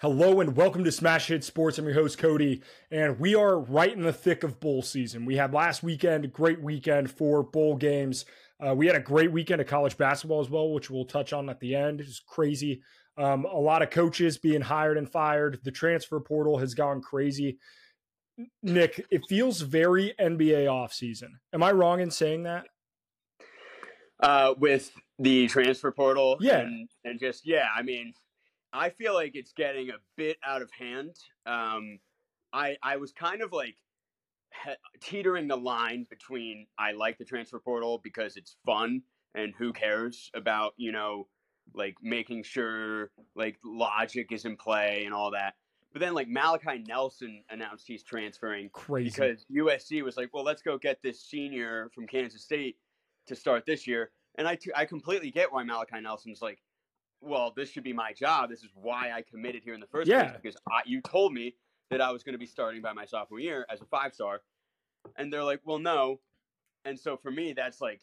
Hello and welcome to Smash Hit Sports. I'm your host, Cody, and we are right in the thick of bowl season. We had last weekend, a great weekend for bowl games. Uh, we had a great weekend of college basketball as well, which we'll touch on at the end. It's crazy. Um, a lot of coaches being hired and fired. The transfer portal has gone crazy. Nick, it feels very NBA offseason. Am I wrong in saying that? Uh, with the transfer portal, yeah, and, and just yeah, I mean, I feel like it's getting a bit out of hand. Um, I I was kind of like he- teetering the line between I like the transfer portal because it's fun and who cares about you know like making sure like logic is in play and all that. But then like Malachi Nelson announced he's transferring Crazy. because USC was like, well, let's go get this senior from Kansas State to start this year. And I, t- I completely get why Malachi Nelson's like, well, this should be my job. This is why I committed here in the first Yeah. place because I, you told me that I was going to be starting by my sophomore year as a five star. And they're like, well, no. And so for me, that's like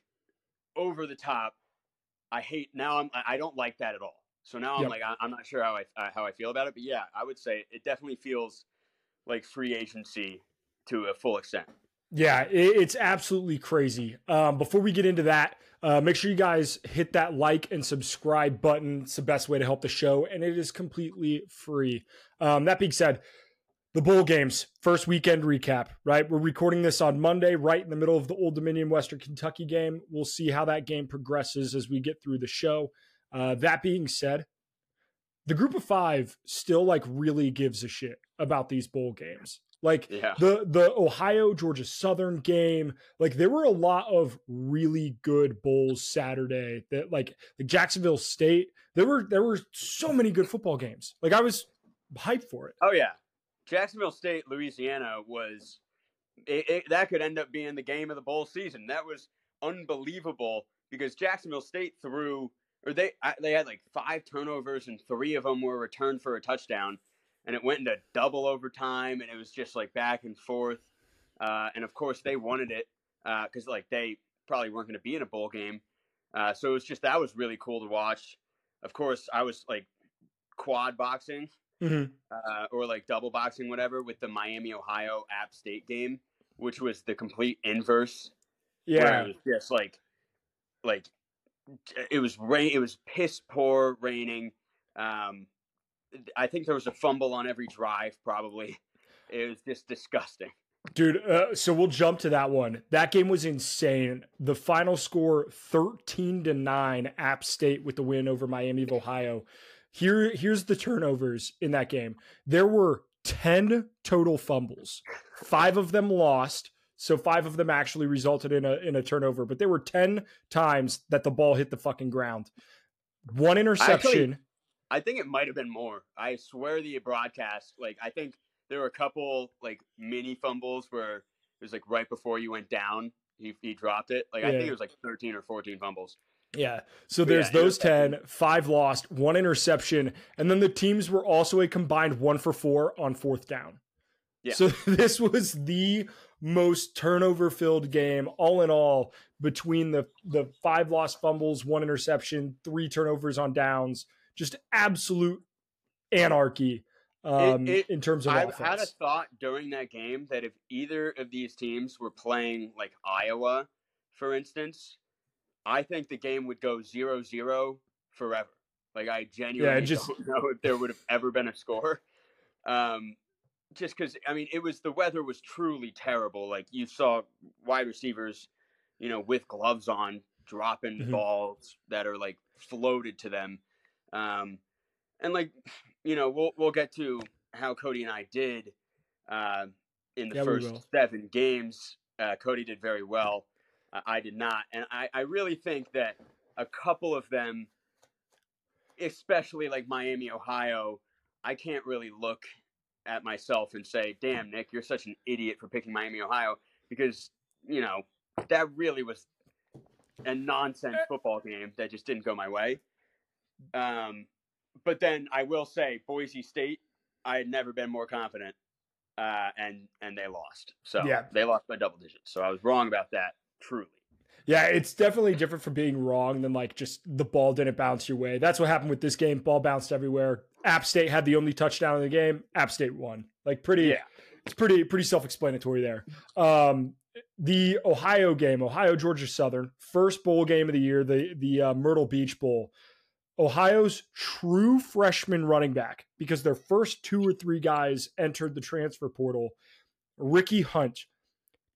over the top. I hate now. I'm I don't like that at all. So now I'm Yep. like I, I'm not sure how I uh, how I feel about it. But yeah, I would say it definitely feels like free agency to a full extent. Yeah, it, it's absolutely crazy. Um, before we get into that, uh, make sure you guys hit that like and subscribe button. It's the best way to help the show, and it is completely free. Um, that being said, the bowl games, first weekend recap, right? We're recording this on Monday, right in the middle of the Old Dominion Western Kentucky game. We'll see how that game progresses as we get through the show. Uh, that being said, the group of five still like really gives a shit about these bowl games. Like Yeah. the the Ohio Georgia Southern game, like there were a lot of really good bowls Saturday. That like the Jacksonville State, there were there were so many good football games. Like I was hyped for it. Oh yeah, Jacksonville State, Louisiana was it, it, that could end up being the game of the bowl season. That was unbelievable because Jacksonville State threw or they they had like five turnovers and three of them were returned for a touchdown, and it went into double overtime and it was just like back and forth. Uh, and of course they wanted it because like they probably weren't going to be in a bowl game. Uh, so it was just that was really cool to watch. Of course, I was like quad boxing Mhm. uh, or like double boxing, whatever, with the Miami, Ohio App State game, which was the complete inverse. Yeah, it was just like, like it was rain. It was piss poor raining. Um, I think there was a fumble on every drive. Probably, it was just disgusting. dude. Uh, so we'll jump to that one. That game was insane. The final score thirteen to nine. App State with the win over Miami of Ohio. Here, here's the turnovers in that game. There were ten total fumbles. Five of them lost. So five of them actually resulted in a in a turnover, but there were ten times that the ball hit the fucking ground. One interception. I think it might have been more. I swear the broadcast, like I think there were a couple like mini fumbles where it was like right before you went down, he he dropped it. Like I think it was like thirteen or fourteen fumbles. Yeah. So there's yeah, those interception. 10, five lost, one interception, and then the teams were also a combined one for four on fourth down. Yeah. So this was the most turnover filled game all in all between the the five lost fumbles, one interception, three turnovers on downs, just absolute anarchy um, it- in terms of I offense. had a thought during that game that if either of these teams were playing like Iowa, for instance, I think the game would go 0-0 forever. Like I genuinely just- don't know if there would have ever been a score. Um, just because I mean, it was the weather was truly terrible. Like you saw wide receivers, you know, with gloves on, dropping Mhm. balls that are like floated to them. Um, and like, you know, we'll we'll get to how Cody and I did uh, in the Yeah, first seven games. Uh, Cody did very well. Uh, I did not, and I, I really think that a couple of them, especially like Miami, Ohio, I can't really look at myself and say, "Damn, Nick, you're such an idiot for picking Miami, Ohio," because you know that really was a nonsense football game that just didn't go my way. Um, but then I will say, Boise State, I had never been more confident, uh, and and they lost. So Yeah. they lost by double digits. So I was wrong about that. Truly. Yeah, it's definitely different from being wrong than like just the ball didn't bounce your way. That's what happened with this game. Ball bounced everywhere. App State had the only touchdown in the game. App State won. Like pretty, Yeah. it's pretty pretty self explanatory there. Um, the Ohio game, Ohio Georgia Southern, first bowl game of the year, the the uh, Myrtle Beach Bowl. Ohio's true freshman running back, because their first two or three guys entered the transfer portal. Ricky Hunt,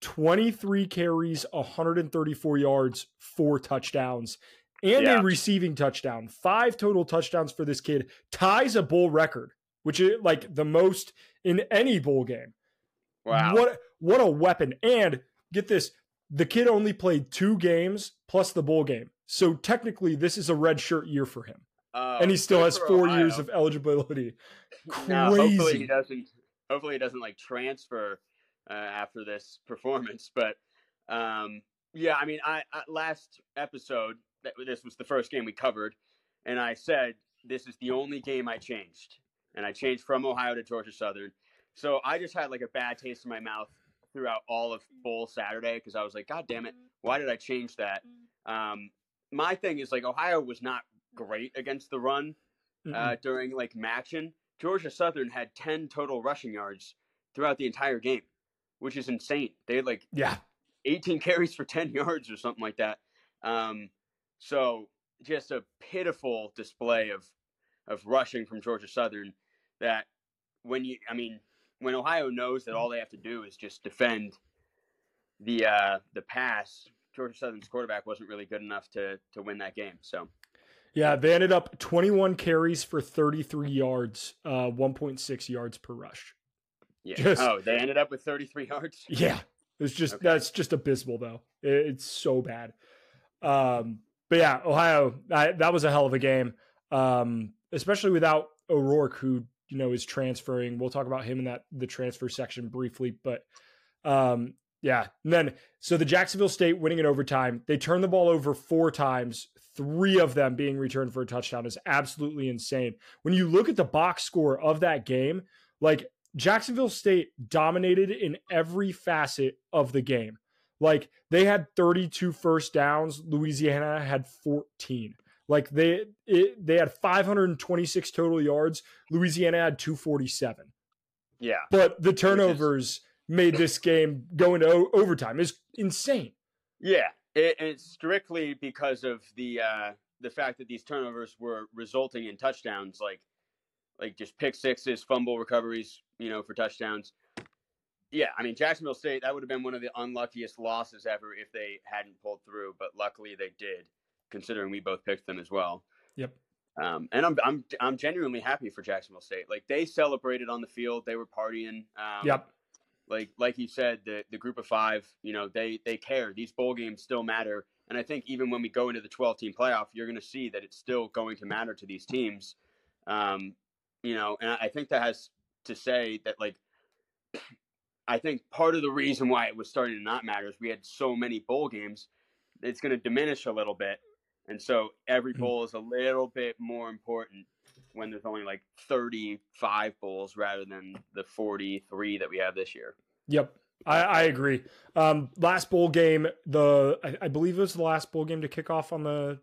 23 carries, 134 yards, four touchdowns, and Yeah. a receiving touchdown. Five total touchdowns for this kid. Ties a bowl record, which is like the most in any bowl game. Wow. What what a weapon. And get this, the kid only played two games plus the bowl game. So technically this is a red shirt year for him. Uh, and he still has four Ohio. years of eligibility. Now, hopefully he doesn't. Hopefully he doesn't like transfer uh, after this performance. But um, yeah, I mean, I, I last episode that this was the first game we covered, and I said this is the only game I changed, and I changed from Ohio to Georgia Southern. So I just had like a bad taste in my mouth throughout all of bowl Saturday because I was like, God damn it, why did I change that? Um, my thing is like Ohio was not great against the run Mm-mm. uh, during like matching. Georgia Southern had 10 total rushing yards throughout the entire game, which is insane. They had like yeah. 18 carries for 10 yards or something like that. Um, so just a pitiful display of of rushing from Georgia Southern that when you I mean when Ohio knows that all they have to do is just defend the uh the pass, Georgia Southern's quarterback wasn't really good enough to to win that game. So Yeah, they ended up 21 carries for 33 yards, uh, 1.6 yards per rush. yeah. Just- oh, they ended up with 33 yards. Yeah, it's just Okay. that's just abysmal though. It- it's so bad. Um, but yeah, Ohio that, that was a hell of a game, um, especially without O'Rourke, who you know is transferring. We'll talk about him in that the transfer section briefly, but um, yeah. And then so the Jacksonville State winning in overtime, they turned the ball over four times. Three of them being returned for a touchdown is absolutely insane. When you look at the box score of that game, like Jacksonville State dominated in every facet of the game. Like they had 32 first downs, Louisiana had 14. Like they it, they had 526 total yards, Louisiana had 247. Yeah. But the turnovers made this game go into o- overtime. Is insane. Yeah, it, it's strictly because of the uh, the fact that these turnovers were resulting in touchdowns, like like just pick sixes, fumble recoveries, you know, for touchdowns. Yeah, I mean Jacksonville State that would have been one of the unluckiest losses ever if they hadn't pulled through, but luckily they did, considering we both picked them as well. Yep. Um, and I'm I'm I'm genuinely happy for Jacksonville State. Like they celebrated on the field, they were partying. Um, Yep. Like like you said, the the group of five, you know, they they care. These bowl games still matter, and I think even when we go into the twelve team playoff, you're going to see that it's still going to matter to these teams. Um, you know, and I think that has to say that like. I think part of the reason why it was starting to not matter is we had so many bowl games. It's going to diminish a little bit, and so every Mhm. bowl is a little bit more important when there's only like 35 bowls rather than the 43 that we have this year. Yep. I, I agree. Um, last bowl game, the I, I believe it was the last bowl game to kick off on the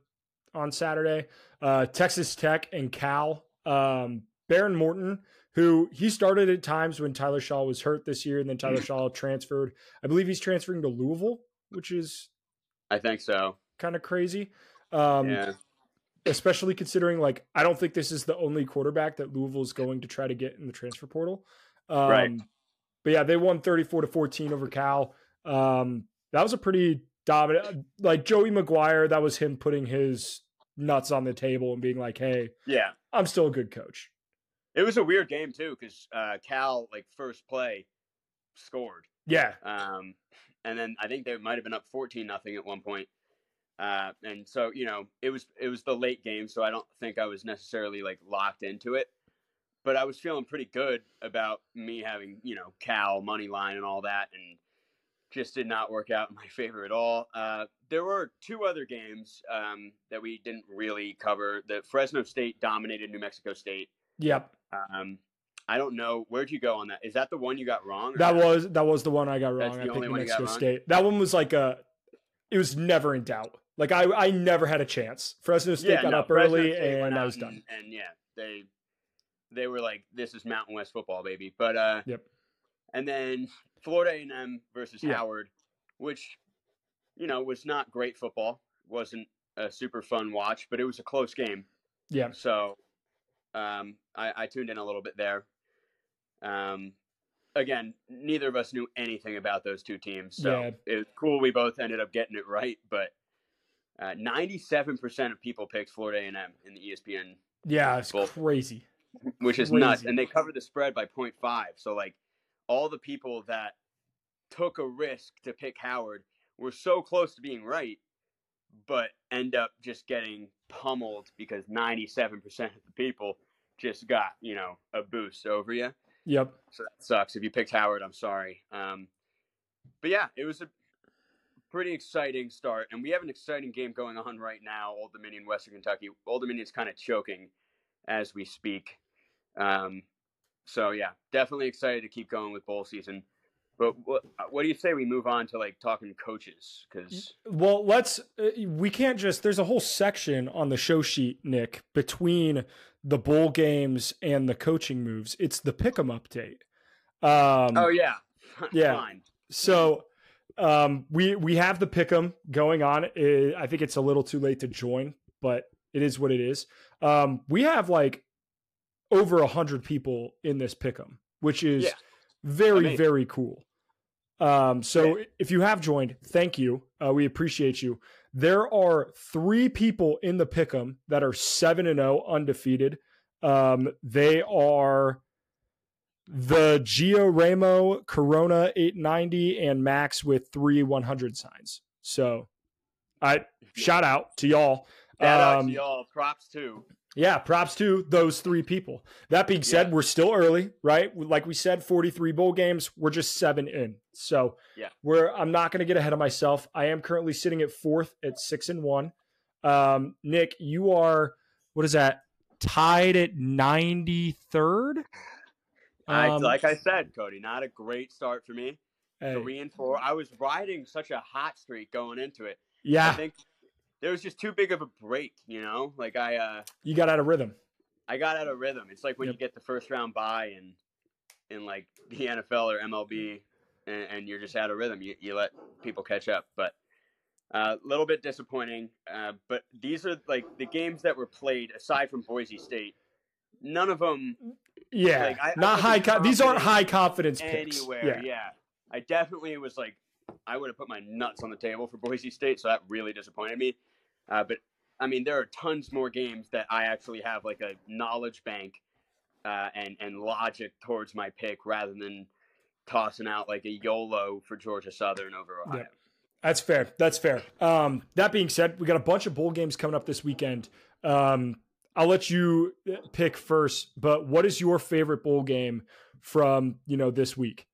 on Saturday. Uh, Texas Tech and Cal. Um, Behren Morton, who he started at times when Tyler Shaw was hurt this year, and then Tyler Shaw transferred. I believe he's transferring to Louisville, which is I think so. kind of crazy. Um, yeah. Especially considering like I don't think this is the only quarterback that Louisville is going to try to get in the transfer portal. Um, Right. But yeah, they won 34 to 14 over Cal. Um, that was a pretty dominant like Joey McGuire, that was him putting his nuts on the table and being like, "Hey, Yeah. I'm still a good coach." It was a weird game too because uh, Cal like first play scored, Yeah. um, and then I think they might have been up fourteen nothing at one point. Uh, and so you know it was it was the late game, so I don't think I was necessarily like locked into it, but I was feeling pretty good about me having you know Cal money line and all that, and just did not work out in my favor at all. Uh, there were two other games um, that we didn't really cover. The Fresno State dominated New Mexico State. Yep. Um, I don't know where'd you go on that. Is that the one you got wrong? That not? was that was the one I got wrong. I picked New Mexico? State. That one was like a it was never in doubt. Like I, I never had a chance. Fresno State yeah, got no, up Fresno early State and I was done. And, and yeah, they they were like, "This is Mountain West football, baby." But uh, Yep. And then Florida A&M versus Yeah. Howard, which you know was not great football. wasn't a super fun watch, but it was a close game. Yeah. So um, I, I tuned in a little bit there. Um, again, neither of us knew anything about those two teams, so Yeah. it was cool. We both ended up getting it right, but uh, ninety-seven percent of people picked Florida A&M in the ESPN, Yeah, it's Well, crazy. which is nuts, and they covered the spread by 0.5. So like all the people that took a risk to pick Howard were so close to being right, but end up just getting pummeled because 97% of the people just got, you know, a boost over you. Yep. So that sucks. If you picked Howard, I'm sorry. Um, but yeah, it was a pretty exciting start, and we have an exciting game going on right now. Old Dominion, Western Kentucky. Old Dominion's kind of choking as we speak. Um, so yeah, definitely excited to keep going with bowl season. But what what do you say we move on to like talking coaches? Because Well, let's. Uh, we can't just. There's a whole section on the show sheet, Nick, between the bowl games and the coaching moves. It's the pick'em update. Um, oh yeah, yeah. fine. So um, we we have the pick'em going on. I think it's a little too late to join, but it is what it is. Um, we have like over a hundred people in this pick'em, which is Yeah. very Amazing. very cool. Um, so if you have joined, thank you. Uh, we appreciate you. There are three people in the pick'em that are seven and zero undefeated. Um, they are the Gio Ramo, Corona 890, and Max with three 100 signs. So, I shout out to y'all. Shout out Um, to y'all. Props too. Yeah, props to those three people. That being said, Yeah. we're still early, right? Like we said, 43 bowl games. We're just seven in. So Yeah. we're I'm not gonna get ahead of myself. I am currently sitting at fourth at six and one. Um, Nick, you are what is that? Tied at 93rd? I, Um, like I said, Cody, not a great start for me. hey, Three and four. I was riding such a hot streak going into it. Yeah. I think there was just too big of a break, you know? Like I uh you got out of rhythm. I got out of rhythm. It's like when Yep. you get the first round bye in in like the NFL or MLB and, and you're just out of rhythm. You you let people catch up. But a uh, little bit disappointing. Uh, but these are like the games that were played aside from Boise State. None of them Yeah, Like, I- I not wasn't high. Co- these aren't high confidence picks. anywhere. Yeah, Yeah. I definitely was like, I would have put my nuts on the table for Boise State, so that really disappointed me. Uh, but I mean, there are tons more games that I actually have like a knowledge bank uh, and and logic towards my pick rather than tossing out like a YOLO for Georgia Southern over Ohio. Yeah. That's fair. That's fair. Um, that being said, we got a bunch of bowl games coming up this weekend. Um, I'll let you uh, pick first, but what is your favorite bowl game from you know this week?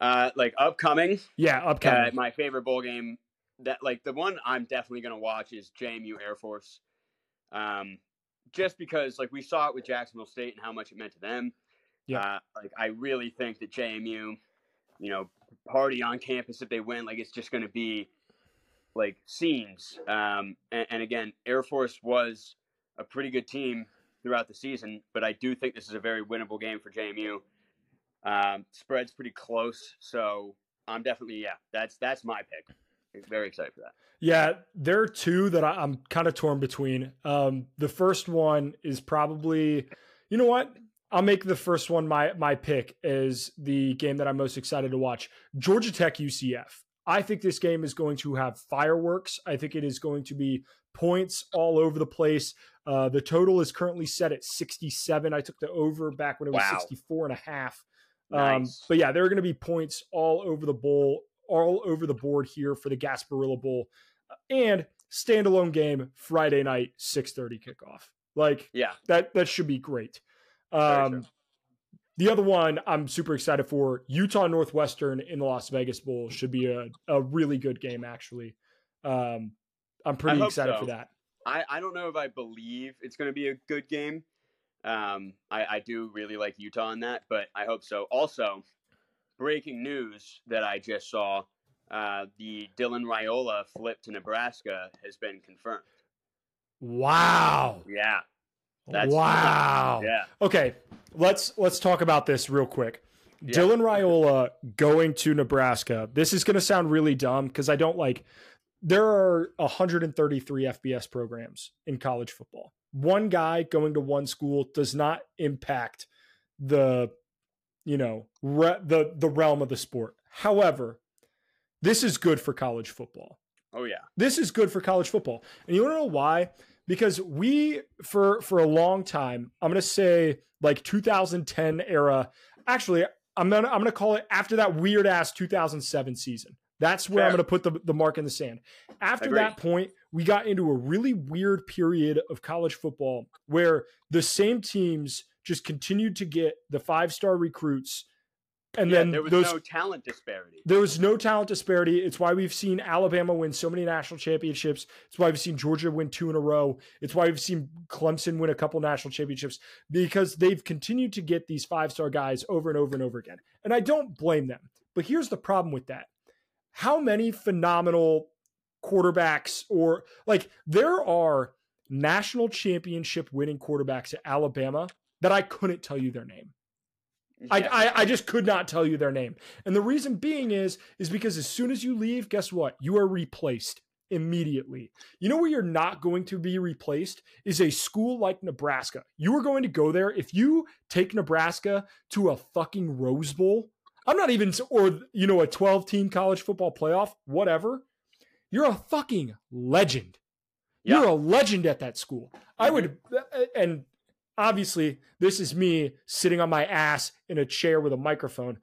Uh, like upcoming, Yeah, uh, upcoming. my favorite bowl game that like the one I'm definitely gonna watch is JMU Air Force. Um, just because like we saw it with Jacksonville State and how much it meant to them. Yeah. Uh, like I really think that JMU, you know, party on campus if they win, like it's just gonna be like scenes. Um, and, and again, Air Force was a pretty good team throughout the season, but I do think this is a very winnable game for JMU. Um, spread's pretty close, so I'm definitely yeah. That's that's my pick. Very excited for that. Yeah, there are two that I, I'm kind of torn between. Um, the first one is probably, you know what? I'll make the first one my my pick as the game that I'm most excited to watch. Georgia Tech UCF. I think this game is going to have fireworks. I think it is going to be points all over the place. Uh, the total is currently set at 67. I took the over back when it was Wow. 64 and a half. Um, Nice. but yeah, there are going to be points all over the bowl, all over the board here for the Gasparilla Bowl, and standalone game Friday night, six thirty kickoff. Like yeah, that, that should be great. Um, the other one I'm super excited for Utah Northwestern in the Las Vegas Bowl should be a, a really good game. Actually, um, I'm pretty excited so. for that. I, I don't know if I believe it's going to be a good game. Um, I, I do really like Utah in that, but I hope so. Also, breaking news that I just saw uh, the Dylan Raiola flip to Nebraska has been confirmed. Wow. Yeah. That's wow. Yeah. Okay, let's let's talk about this real quick. Yeah. Dylan Raiola going to Nebraska. This is going to sound really dumb because I don't like. There are 133 FBS programs in college football. One guy going to one school does not impact the, you know, re- the the realm of the sport. However, this is good for college football. Oh yeah. This is good for college football. And you want to know why? Because we for for a long time, I'm going to say like 2010 era. Actually, I'm going to I'm going to call it after that weird ass 2007 season. That's where I'm going to put the, the mark in the sand. After that point, we got into a really weird period of college football where the same teams just continued to get the five star recruits. And yeah, then there was those no talent disparity. there was no talent disparity. It's why we've seen Alabama win so many national championships. It's why we've seen Georgia win two in a row. It's why we've seen Clemson win a couple national championships because they've continued to get these five star guys over and over and over again. And I don't blame them. But here's the problem with that how many phenomenal quarterbacks, or like there are national championship winning quarterbacks at Alabama that I couldn't tell you their name. I, I I just could not tell you their name, and the reason being is is because as soon as you leave, guess what? You are replaced immediately. You know where you're not going to be replaced is a school like Nebraska. You are going to go there if you take Nebraska to a fucking Rose Bowl. I'm not even or you know a 12 team college football playoff, whatever. You're a fucking legend. Yeah. You're a legend at that school. I mm-hmm. would uh, uh, and obviously this is me sitting on my ass in a chair with a microphone.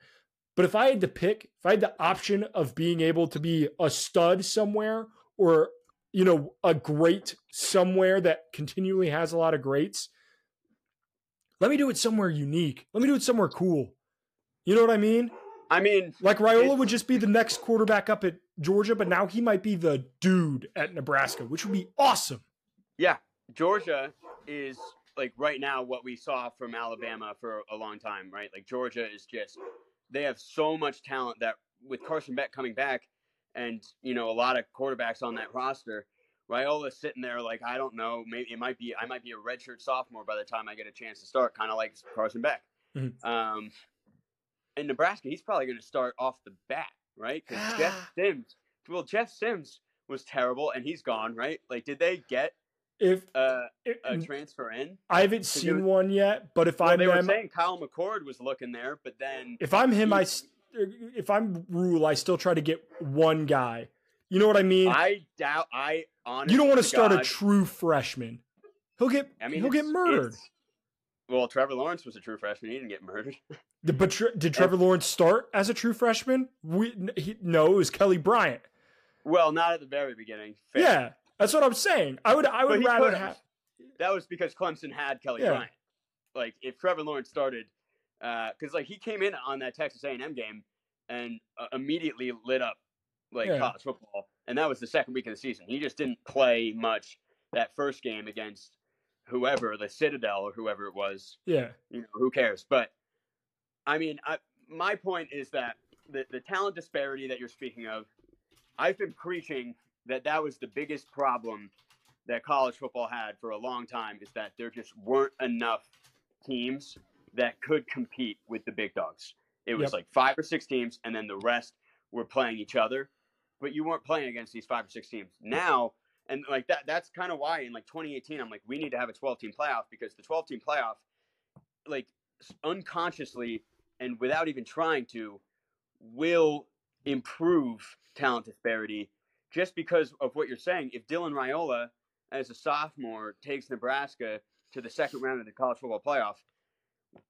But if I had to pick, if I had the option of being able to be a stud somewhere or you know a great somewhere that continually has a lot of greats, let me do it somewhere unique. Let me do it somewhere cool. You know what I mean? I mean, Like Raiola would just be the next quarterback up at Georgia, but now he might be the dude at Nebraska, which would be awesome. yeah, Georgia is like right now what we saw from Alabama for a long time, right? Like Georgia is just they have so much talent that with Carson Beck coming back and you know a lot of quarterbacks on that roster, Raiola's sitting there like I don't know, maybe it might be I might be a redshirt sophomore by the time I get a chance to start, kind of like Carson Beck. Mhm. Um, in Nebraska, he's probably going to start off the bat, right? Because Jeff Sims, well, Jeff Sims was terrible, and he's gone, right? Like, did they get If uh, it- a transfer in? I haven't seen was- one yet, but if Well, I'm they were them, saying Kyle McCord was looking there, but then if I'm him, I if I'm Rhule, I still try to get one guy. You know what I mean? I doubt. I honestly, you don't want to start God, a true freshman. He'll get I mean, he'll get murdered. it's- Well, Trevor Lawrence was a true freshman. He didn't get murdered. But Tre- did Trevor Lawrence start as a true freshman? We he, no, it was Kelly Bryant. well, not at the very beginning. Fair. Yeah, that's what I'm saying. I would I would rather could've. that was because Clemson had Kelly Yeah. Bryant. Like if Trevor Lawrence started, because like he came in on that Texas A&M game and uh, immediately lit up like Yeah. college football, and that was the second week of the season. He just didn't play much that first game against whoever the Citadel or whoever it was. Yeah, You know who cares? But I mean, I, my point is that the the talent disparity that you're speaking of, I've been preaching that that was the biggest problem that college football had for a long time is that there just weren't enough teams that could compete with the big dogs. It was Yep. like five or six teams, and then the rest were playing each other, but you weren't playing against these five or six teams. Now, and like that, that's kind of why in like 2018, I'm like, we need to have a 12 team playoff because the 12 team playoff, like unconsciously and without even trying to, will improve talent disparity just because of what you're saying. If Dylan Raiola, as a sophomore, takes Nebraska to the second round of the college football playoff,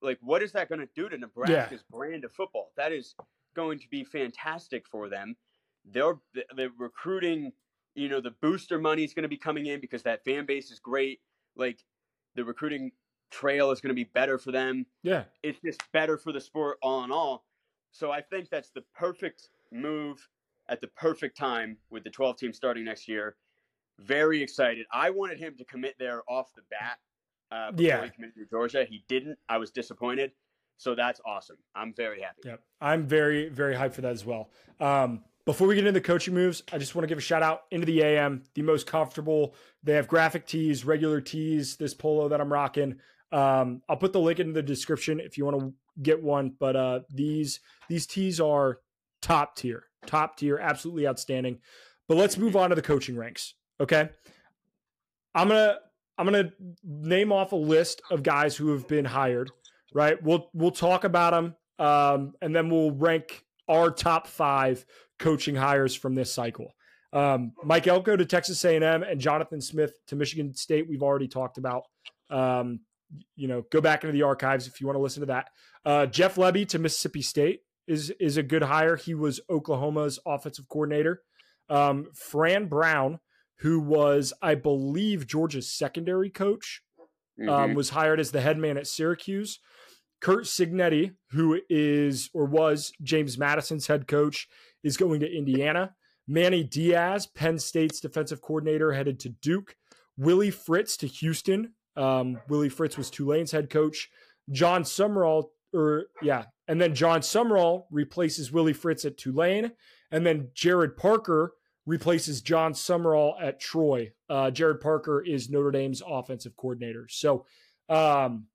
like what is that going to do to Nebraska's brand of football? That is going to be fantastic for them. They're the, the recruiting, you know, the booster money is going to be coming in because that fan base is great. Like the recruiting trail is going to be better for them yeah. it's just better for the sport all in all. So I think that's the perfect move at the perfect time with the 12 team starting next year. Very excited. I wanted him to commit there off the bat. Uh, before Yeah. he committed to Georgia. He didn't. I was disappointed. So that's awesome. I'm very happy. Yep. I'm very, very hyped for that as well. Um, before we get into the coaching moves, I just want to give a shout out into the AM, the most comfortable. They have graphic tees, regular tees, this polo that I'm rocking. Um, I'll put the link in the description if you want to get one. But uh, these these tees are top tier, top tier, absolutely outstanding. But let's move on to the coaching ranks. Okay, I'm gonna I'm gonna name off a list of guys who have been hired. Right, we'll we'll talk about them, um, and then we'll rank our top five coaching hires from this cycle. Um, Mike Elko to Texas A&M and Jonathan Smith to Michigan State. We've already talked about. Um, you know, go back into the archives if you want to listen to that. Uh, Jeff Lebby to Mississippi State is is a good hire. He was Oklahoma's offensive coordinator. Um, Fran Brown, who was, I believe, Georgia's secondary coach, um, mm-hmm. um, was hired as the head man at Syracuse. Curt Cignetti, who is or was James Madison's head coach, is going to Indiana. Manny Diaz, Penn State's defensive coordinator, headed to Duke. Willie Fritz to Houston. Um, Willie Fritz was Tulane's head coach. Jon Sumrall, or yeah, and then Jon Sumrall replaces Willie Fritz at Tulane, and then Gerad Parker replaces Jon Sumrall at Troy. Uh, Gerad Parker is Notre Dame's offensive coordinator. So, um,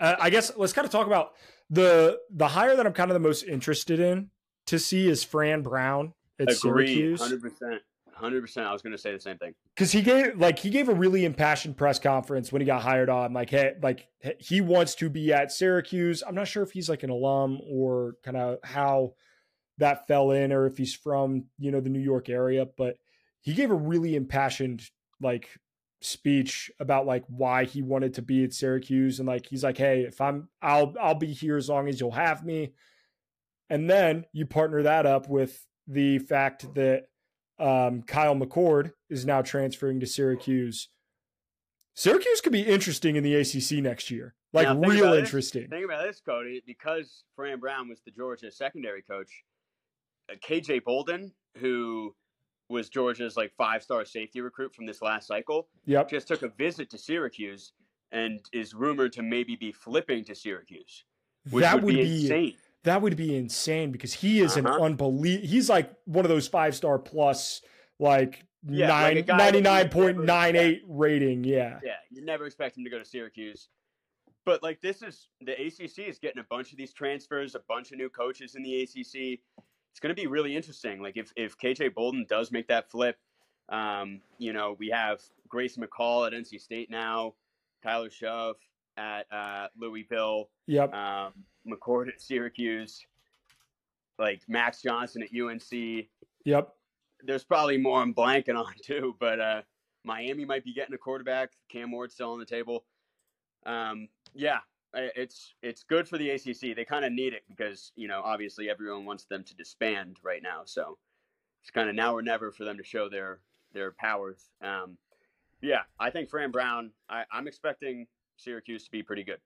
I guess let's kind of talk about the the hire that I'm kind of the most interested in to see is Fran Brown at Agree, Syracuse. Hundred percent. Hundred percent. I was going to say the same thing because he gave like he gave a really impassioned press conference when he got hired on. Like, hey, like he wants to be at Syracuse. I'm not sure if he's like an alum or kind of how that fell in, or if he's from you know the New York area. But he gave a really impassioned like speech about like why he wanted to be at Syracuse and like he's like, hey, if I'm I'll I'll be here as long as you'll have me. And then you partner that up with the fact that um, Kyle McCord is now transferring to Syracuse. Syracuse could be interesting in the ACC next year, like now, real interesting. This, think about this, Cody, because Fran Brown was the Georgia secondary coach. Uh, KJ Bolden, who was Georgia's like five star safety recruit from this last cycle, yep. just took a visit to Syracuse and is rumored to maybe be flipping to Syracuse, which that would, would be insane. That would be insane because he is uh-huh. an unbelievable. He's like one of those five star plus, like yeah, nine ninety nine point nine eight rating. Yeah, yeah. You never expect him to go to Syracuse, but like this is the ACC is getting a bunch of these transfers, a bunch of new coaches in the ACC. It's going to be really interesting. Like if if KJ Bolden does make that flip, um, you know we have Grayson McCall at NC State now, Tyler Shough at uh, Louisville. Yep. Um, McCord at Syracuse, like Max Johnson at UNC. Yep. There's probably more I'm blanking on too, but uh, Miami might be getting a quarterback. Cam Ward's still on the table. Um, yeah, it's it's good for the ACC. They kind of need it because you know obviously everyone wants them to disband right now. So it's kind of now or never for them to show their their powers. Um, yeah, I think Fran Brown. I, I'm expecting Syracuse to be pretty good.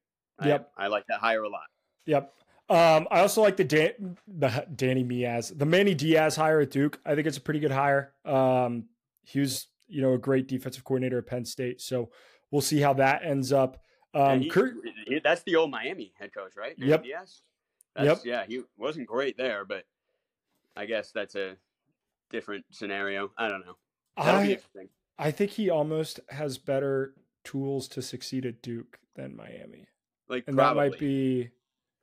Yep, I, I like that hire a lot. Yep. Um, I also like the Dan, the Danny Miaz, the Manny Diaz hire at Duke. I think it's a pretty good hire. Um, he was, you know, a great defensive coordinator at Penn State. So we'll see how that ends up. Um, he, Kurt, that's the old Miami head coach, right? Danny yep. Diaz? That's, yep. Yeah, he wasn't great there, but I guess that's a different scenario. I don't know. I, I think he almost has better tools to succeed at Duke than Miami. Like, and probably. that might be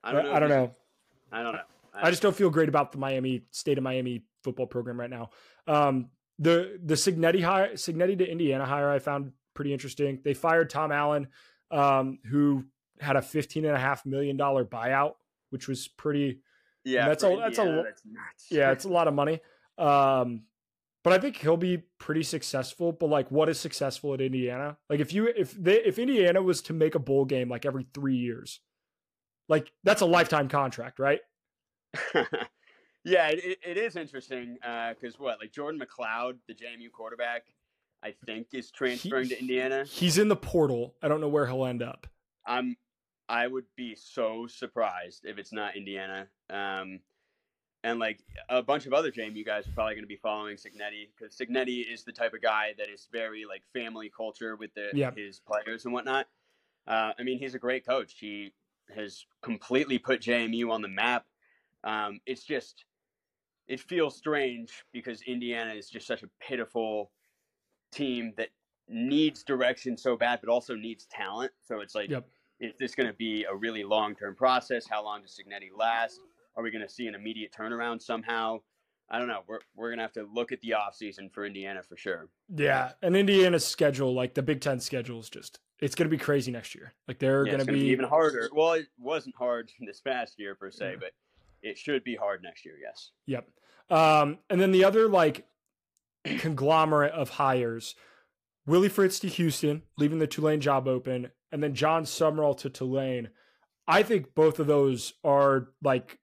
I don't know. I don't know. I don't know. I, just don't feel great about the Miami state of Miami football program right now. Um, the the Cignetti hire, Cignetti to Indiana hire, I found pretty interesting. They fired Tom Allen, um, who had a fifteen and a half million dollar buyout, which was pretty. Yeah, that's a that's a that's yeah, it's a lot of money. Um, but I think he'll be pretty successful. But like, what is successful at Indiana? Like, if you if they if Indiana was to make a bowl game like every three years, like that's a lifetime contract, right? yeah, it, it is interesting because uh, what like Jordan McCloud, the JMU quarterback, I think is transferring he, to Indiana. He's in the portal. I don't know where he'll end up. I'm. I would be so surprised if it's not Indiana. Um, and like a bunch of other JMU guys are probably going to be following Cignetti because Cignetti is the type of guy that is very like family culture with the yep. his players and whatnot. Uh, I mean, he's a great coach. He has completely put JMU on the map. Um, it's just it feels strange because Indiana is just such a pitiful team that needs direction so bad, but also needs talent. So it's like, Yep. is this going to be a really long term process? How long does Cignetti last? Are we going to see an immediate turnaround somehow? I don't know. We're, we're going to have to look at the offseason for Indiana for sure. Yeah, and Indiana's schedule, like the Big Ten schedule, is just it's going to be crazy next year. Like they're Yeah, going to gonna be, even harder. Well, it wasn't hard this past year per se, Yeah. but it should be hard next year. Yes. Yep. Um, and then the other like conglomerate of hires, Willie Fritz to Houston, leaving the Tulane job open, and then Jon Sumrall to Tulane. I think both of those are like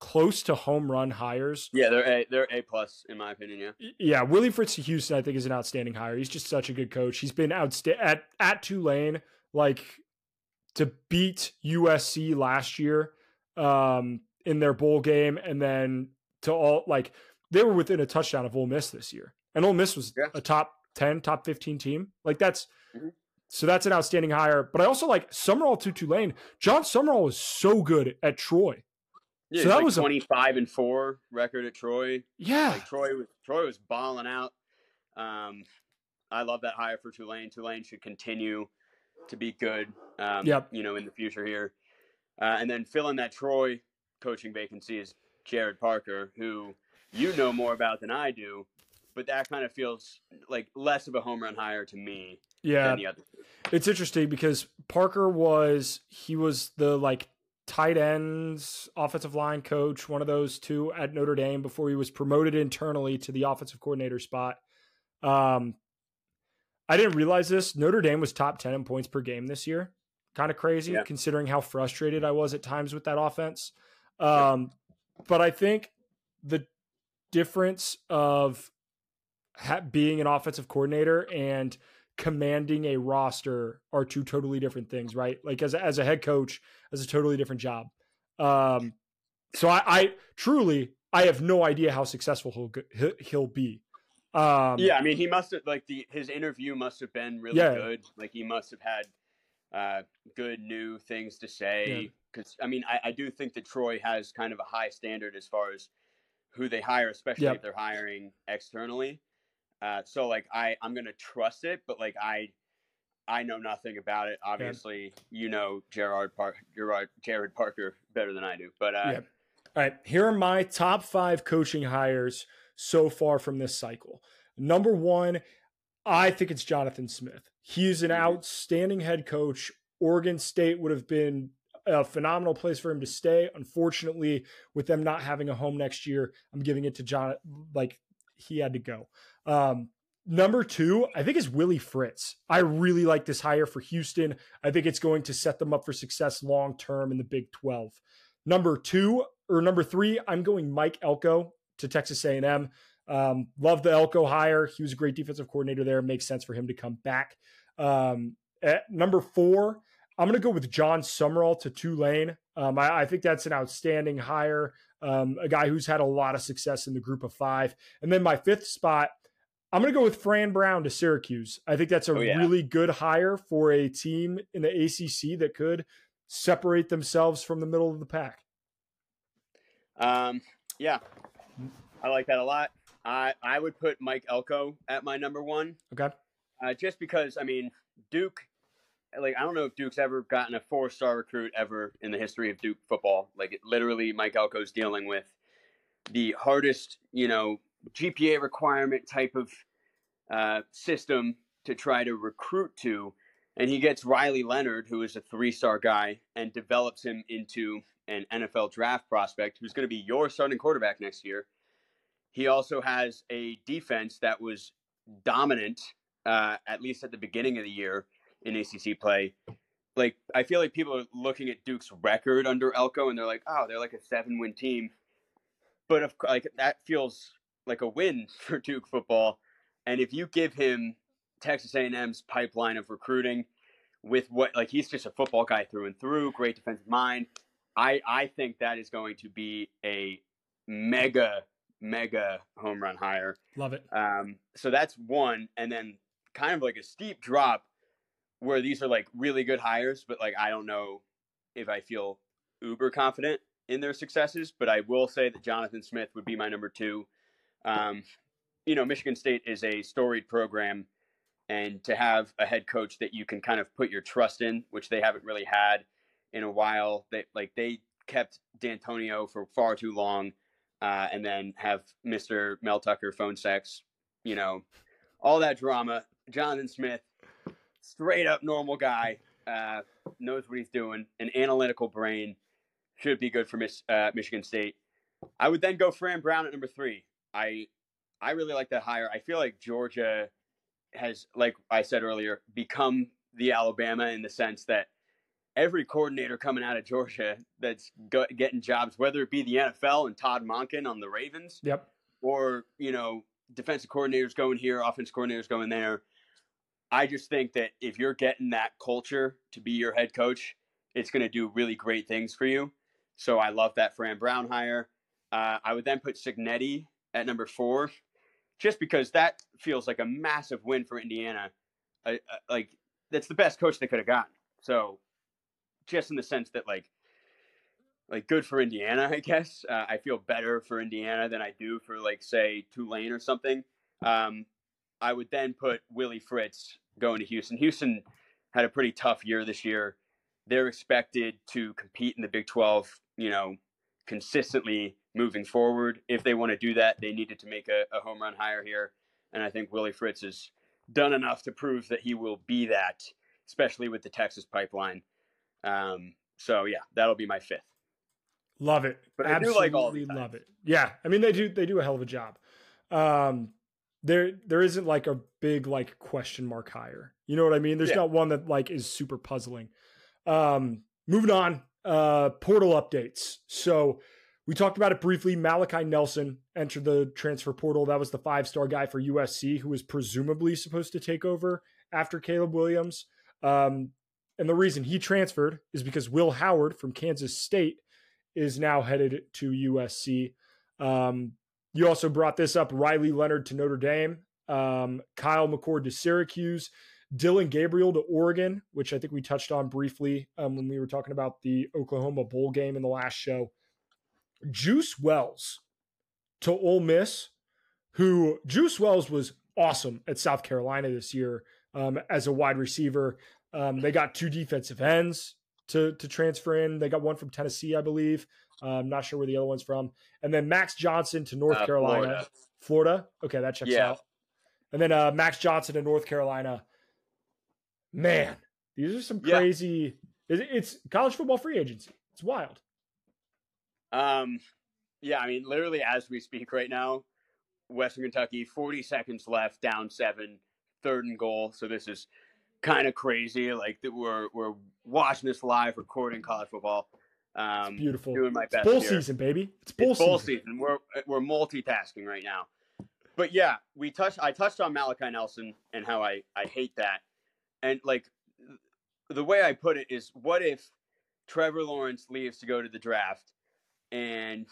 close to home run hires. Yeah, they're a they're a plus in my opinion. Yeah. Yeah, Willie Fritz to Houston, I think, is an outstanding hire. He's just such a good coach. He's been outsta- at at Tulane, like to beat USC last year um, in their bowl game, and then to all like they were within a touchdown of Ole Miss this year, and Ole Miss was Yeah. a top ten, top fifteen team. Like that's Mhm. so that's an outstanding hire. But I also like Sumrall to Tulane. Jon Sumrall was so good at Troy. Yeah, So that like was a- twenty five and four record at Troy. Yeah, Like Troy was Troy was balling out. Um, I love that hire for Tulane. Tulane should continue to be good. Um, Yep. You know, in the future here, uh, and then filling that Troy coaching vacancy is Gerad Parker, who you know more about than I do, but that kind of feels like less of a home run hire to me yeah. than the other. It's interesting because Parker was he was the like tight ends offensive line coach, one of those two at Notre Dame before he was promoted internally to the offensive coordinator spot. Um, I didn't realize this. Notre Dame was top 10 in points per game this year. Kind of crazy Yeah. considering how frustrated I was at times with that offense. Um, but I think the difference of ha- being an offensive coordinator and commanding a roster are two totally different things, right? Like as a, as a head coach, as a totally different job. Um, so I, I truly I have no idea how successful he'll he'll, be. Um, yeah, I mean, he must have like the his interview must have been really Yeah. good. Like he must have had uh, good new things to say. Because I mean, I, I do think that Troy has kind of a high standard as far as who they hire, especially Yep. if they're hiring externally. Uh, so like I I'm gonna trust it, but like I I know nothing about it. Obviously, you know Gerard Park Gerard Jared Parker better than I do. But uh, Yeah. All right, here are my top five coaching hires so far from this cycle. Number one, I think it's Jonathan Smith. He's an Mhm. outstanding head coach. Oregon State would have been a phenomenal place for him to stay. Unfortunately, with them not having a home next year, I'm giving it to John. Like he had to go. Um, number two, I think is Willie Fritz. I really like this hire for Houston. I think it's going to set them up for success long term in the Big 12. Number two or number three, I'm going Mike Elko to Texas A&M. Um, love the Elko hire. He was a great defensive coordinator there. Makes sense for him to come back. Um, at number four, I'm going to go with Jon Sumrall to Tulane. Um, I, I think that's an outstanding hire. Um, a guy who's had a lot of success in the group of five. And then my fifth spot, I'm going to go with Fran Brown to Syracuse. I think that's a Oh, yeah. really good hire for a team in the ACC that could separate themselves from the middle of the pack. Um, yeah, I like that a lot. I I would put Mike Elko at my number one, Okay. uh, just because I mean Duke. Like I don't know if Duke's ever gotten a four star recruit ever in the history of Duke football. Like it, literally, Mike Elko's dealing with the hardest, you know, GPA requirement type of uh, system to try to recruit to, and he gets Riley Leonard, who is a three star guy, and develops him into an NFL draft prospect who's going to be your starting quarterback next year. He also has a defense that was dominant, uh, at least at the beginning of the year in ACC play. Like I feel like people are looking at Duke's record under Elko and they're like, oh, they're like a seven win team. But of like that feels like a win for Duke football. And if you give him Texas A&M's pipeline of recruiting with what like he's just a football guy through and through, great defensive mind. I I think that is going to be a mega mega home run hire. Love it. Um, so that's one, and then kind of like a steep drop where these are like really good hires, but like I don't know if I feel uber confident in their successes, but I will say that Jonathan Smith would be my number two. Um, you know, Michigan State is a storied program, and to have a head coach that you can kind of put your trust in, which they haven't really had in a while. They like they kept Dantonio for far too long, uh, and then have Mr. Mel Tucker phone sex, you know, all that drama. Jonathan Smith, straight up normal guy, uh, knows what he's doing, an analytical brain, should be good for Miss, uh, Michigan State. I would then go Fran Brown at number three. I I really like that hire. I feel like Georgia has, like I said earlier, become the Alabama in the sense that every coordinator coming out of Georgia that's go- getting jobs, whether it be the NFL and Todd Monken on the Ravens, Yep. or you know defensive coordinators going here, offense coordinators going there. I just think that if you're getting that culture to be your head coach, it's going to do really great things for you. So I love that Fran Brown hire. Uh, I would then put Cignetti at number four, just because that feels like a massive win for Indiana. Uh, uh, like that's the best coach they could have gotten. So just in the sense that like like good for Indiana, I guess. Uh, I feel better for Indiana than I do for like say Tulane or something. Um, I would then put Willie Fritz going to Houston. Houston had a pretty tough year this year. They're expected to compete in the Big 12, you know, consistently moving forward. If they want to do that, they needed to make a, a home run hire here. And I think Willie Fritz has done enough to prove that he will be that, especially with the Texas pipeline. Um, so yeah, that'll be my fifth. Love it. But I do Absolutely like all these love it. Yeah, I mean they do they do a hell of a job. Um, there there isn't like a big like question mark higher. You know what I mean? There's Yeah. not one that like is super puzzling. Um, moving on. Uh, portal updates. So we talked about it briefly. Malachi Nelson entered the transfer portal. That was the five star guy for USC who was presumably supposed to take over after Caleb Williams. Um, and the reason he transferred is because Will Howard from Kansas State is now headed to USC. Um, you also brought this up Riley Leonard to Notre Dame, um, Kyle McCord to Syracuse, Dillon Gabriel to Oregon, which I think we touched on briefly um, when we were talking about the Oklahoma Bowl game in the last show. Juice Wells to Ole Miss, who Juice Wells was awesome at South Carolina this year um, as a wide receiver. Um, they got two defensive ends to to transfer in. They got one from Tennessee, I believe. Uh, I'm not sure where the other one's from. And then Max Johnson to North Uh, Carolina, Florida. Florida. Okay, that checks Yeah. out. And then uh, Max Johnson to North Carolina. Man, these are some Yeah. crazy. It's college football free agency. It's wild. Um, yeah, I mean, literally as we speak right now, Western Kentucky, 40 seconds left, down seven, third and goal. So this is kind of crazy. Like that we're we're watching this live, recording college football. Um, Beautiful. Doing my It's best. bowl here. season, baby. It's bowl it's season. season. We're we're multitasking right now. But yeah, we touched. I touched on Malachi Nelson and how I I hate that. And like the way I put it is, what if Trevor Lawrence leaves to go to the draft, and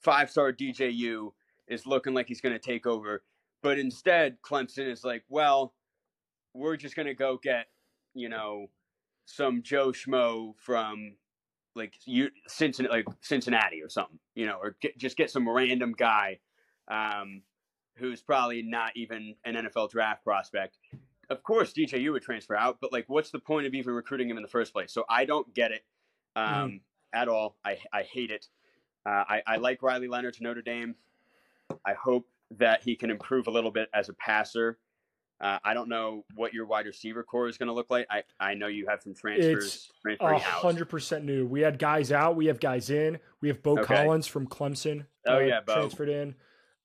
five star DJU is looking like he's going to take over, but instead Clemson is like, well, we're just going to go get you know some Joe Schmo from like you Cincinnati, like Cincinnati or something, you know, or get, just get some random guy um, who's probably not even an NFL draft prospect. Of course, DJU would transfer out, but like, what's the point of even recruiting him in the first place? So I don't get it um, at all. I I hate it. Uh, I I like Riley Leonard to Notre Dame. I hope that he can improve a little bit as a passer. Uh, I don't know what your wide receiver core is going to look like. I, I know you have some transfers It's A hundred percent new. We had guys out. We have guys in. We have Beaux Okay. Collins from Clemson. Oh, uh, yeah, Beaux. transferred in.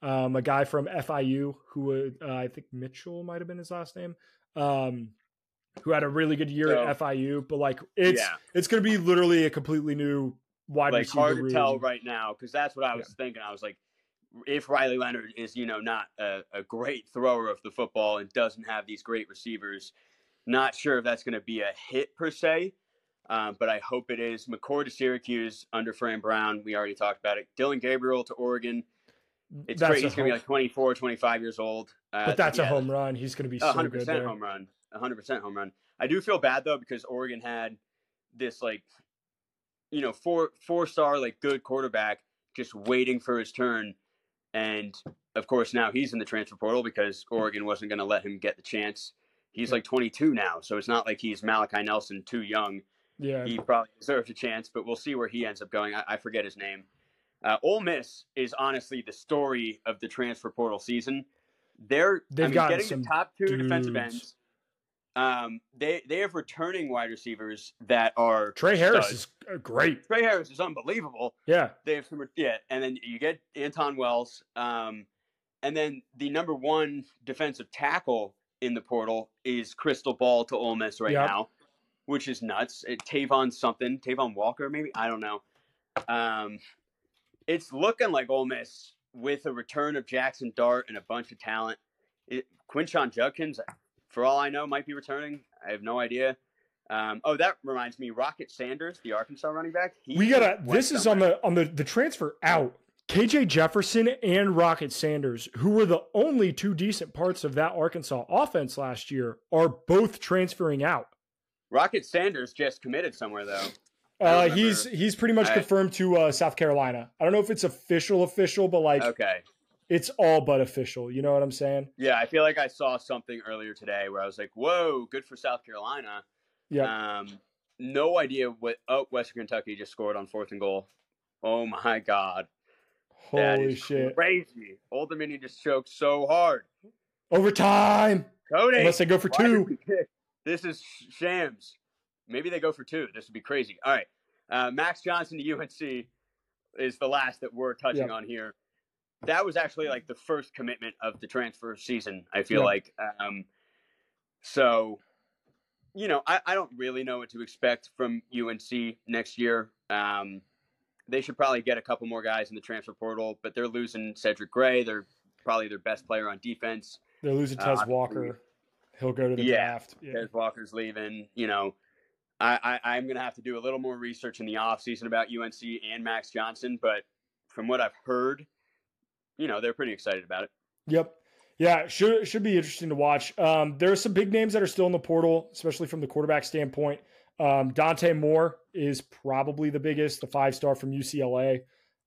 Um, a guy from FIU who uh, I think Mitchell might have been his last name. Um, who had a really good year So- at FIU, but like it's Yeah. it's going to be literally a completely new wide like receiver. hard to room. tell right now because that's what I was thinking. I was like, if Riley Leonard is you know not a, a great thrower of the football and doesn't have these great receivers, not sure if that's going to be a hit per se. Um, but I hope it is. McCord to Syracuse under Fran Brown. We already talked about it. Dillon Gabriel to Oregon. It's That's great. He's going to be like 24, 25 years old. Uh, but that's a home run. He's going to be a so hundred good percent there. home run. Hundred percent home run. I do feel bad though because Oregon had this like you know, four four star like good quarterback just waiting for his turn. And of course, now he's in the transfer portal because Oregon wasn't going to let him get the chance. He's like 22 now, so it's not like he's Malachi Nelson too young. Yeah. He probably deserves a chance, but we'll see where he ends up going. I, I forget his name. Uh, Ole Miss is honestly the story of the transfer portal season. They're They've I mean, getting some the top two defensive ends. Um, they they have returning wide receivers that are Tre Harris studs. is uh, great. Tre Harris is unbelievable. Yeah. They have some, yeah, and then you get Antwane Wells, um, and then the number one defensive tackle in the portal is Crystal Ball to Ole Miss right Yep. now, which is nuts. It, Tavon something, Tavon Walker maybe I don't know. Um, it's looking like Ole Miss with a return of Jackson Dart and a bunch of talent. It, Quinshon Judkins, for all I know, might be returning. I have no idea. Um, oh, that reminds me, Rocket Sanders, the Arkansas running back. he we gotta went this is on the on the the transfer out kj jefferson and rocket sanders who were the only two decent parts of that arkansas offense last year are both transferring out Rocket Sanders just committed somewhere though. Uh, he's he's pretty much I- confirmed to uh, south carolina i don't know if it's official official but like Okay. It's all but official you know what i'm saying Yeah, I feel like I saw something earlier today where I was like, "Whoa, good for South Carolina." yeah Um, no idea what. Oh, Western Kentucky just scored on fourth and goal. Oh my God, holy shit crazy! Old Dominion just choked so hard. overtime Cody, unless they go for two This is shams. Maybe they go for two. This would be crazy. All right, uh, Max Johnson to UNC is the last that we're touching Yep. on here. That was actually like the first commitment of the transfer season. I feel Yep. like. Um, so, you know, I, I don't really know what to expect from UNC next year. Um, they should probably get a couple more guys in the transfer portal, but they're losing Cedric Gray. They're probably their best player on defense. they're losing Uh, tez obviously- walker he'll go to the Yeah. draft yeah. Tez Walker's leaving. You know, I, I, I'm going to have to do a little more research in the offseason about UNC and Max Johnson. But from what I've heard, you know, they're pretty excited about it. Yep. Yeah, should should be interesting to watch. Um, there are some big names that are still in the portal, especially from the quarterback standpoint. Um, Dante Moore is probably the biggest, the five star from UCLA.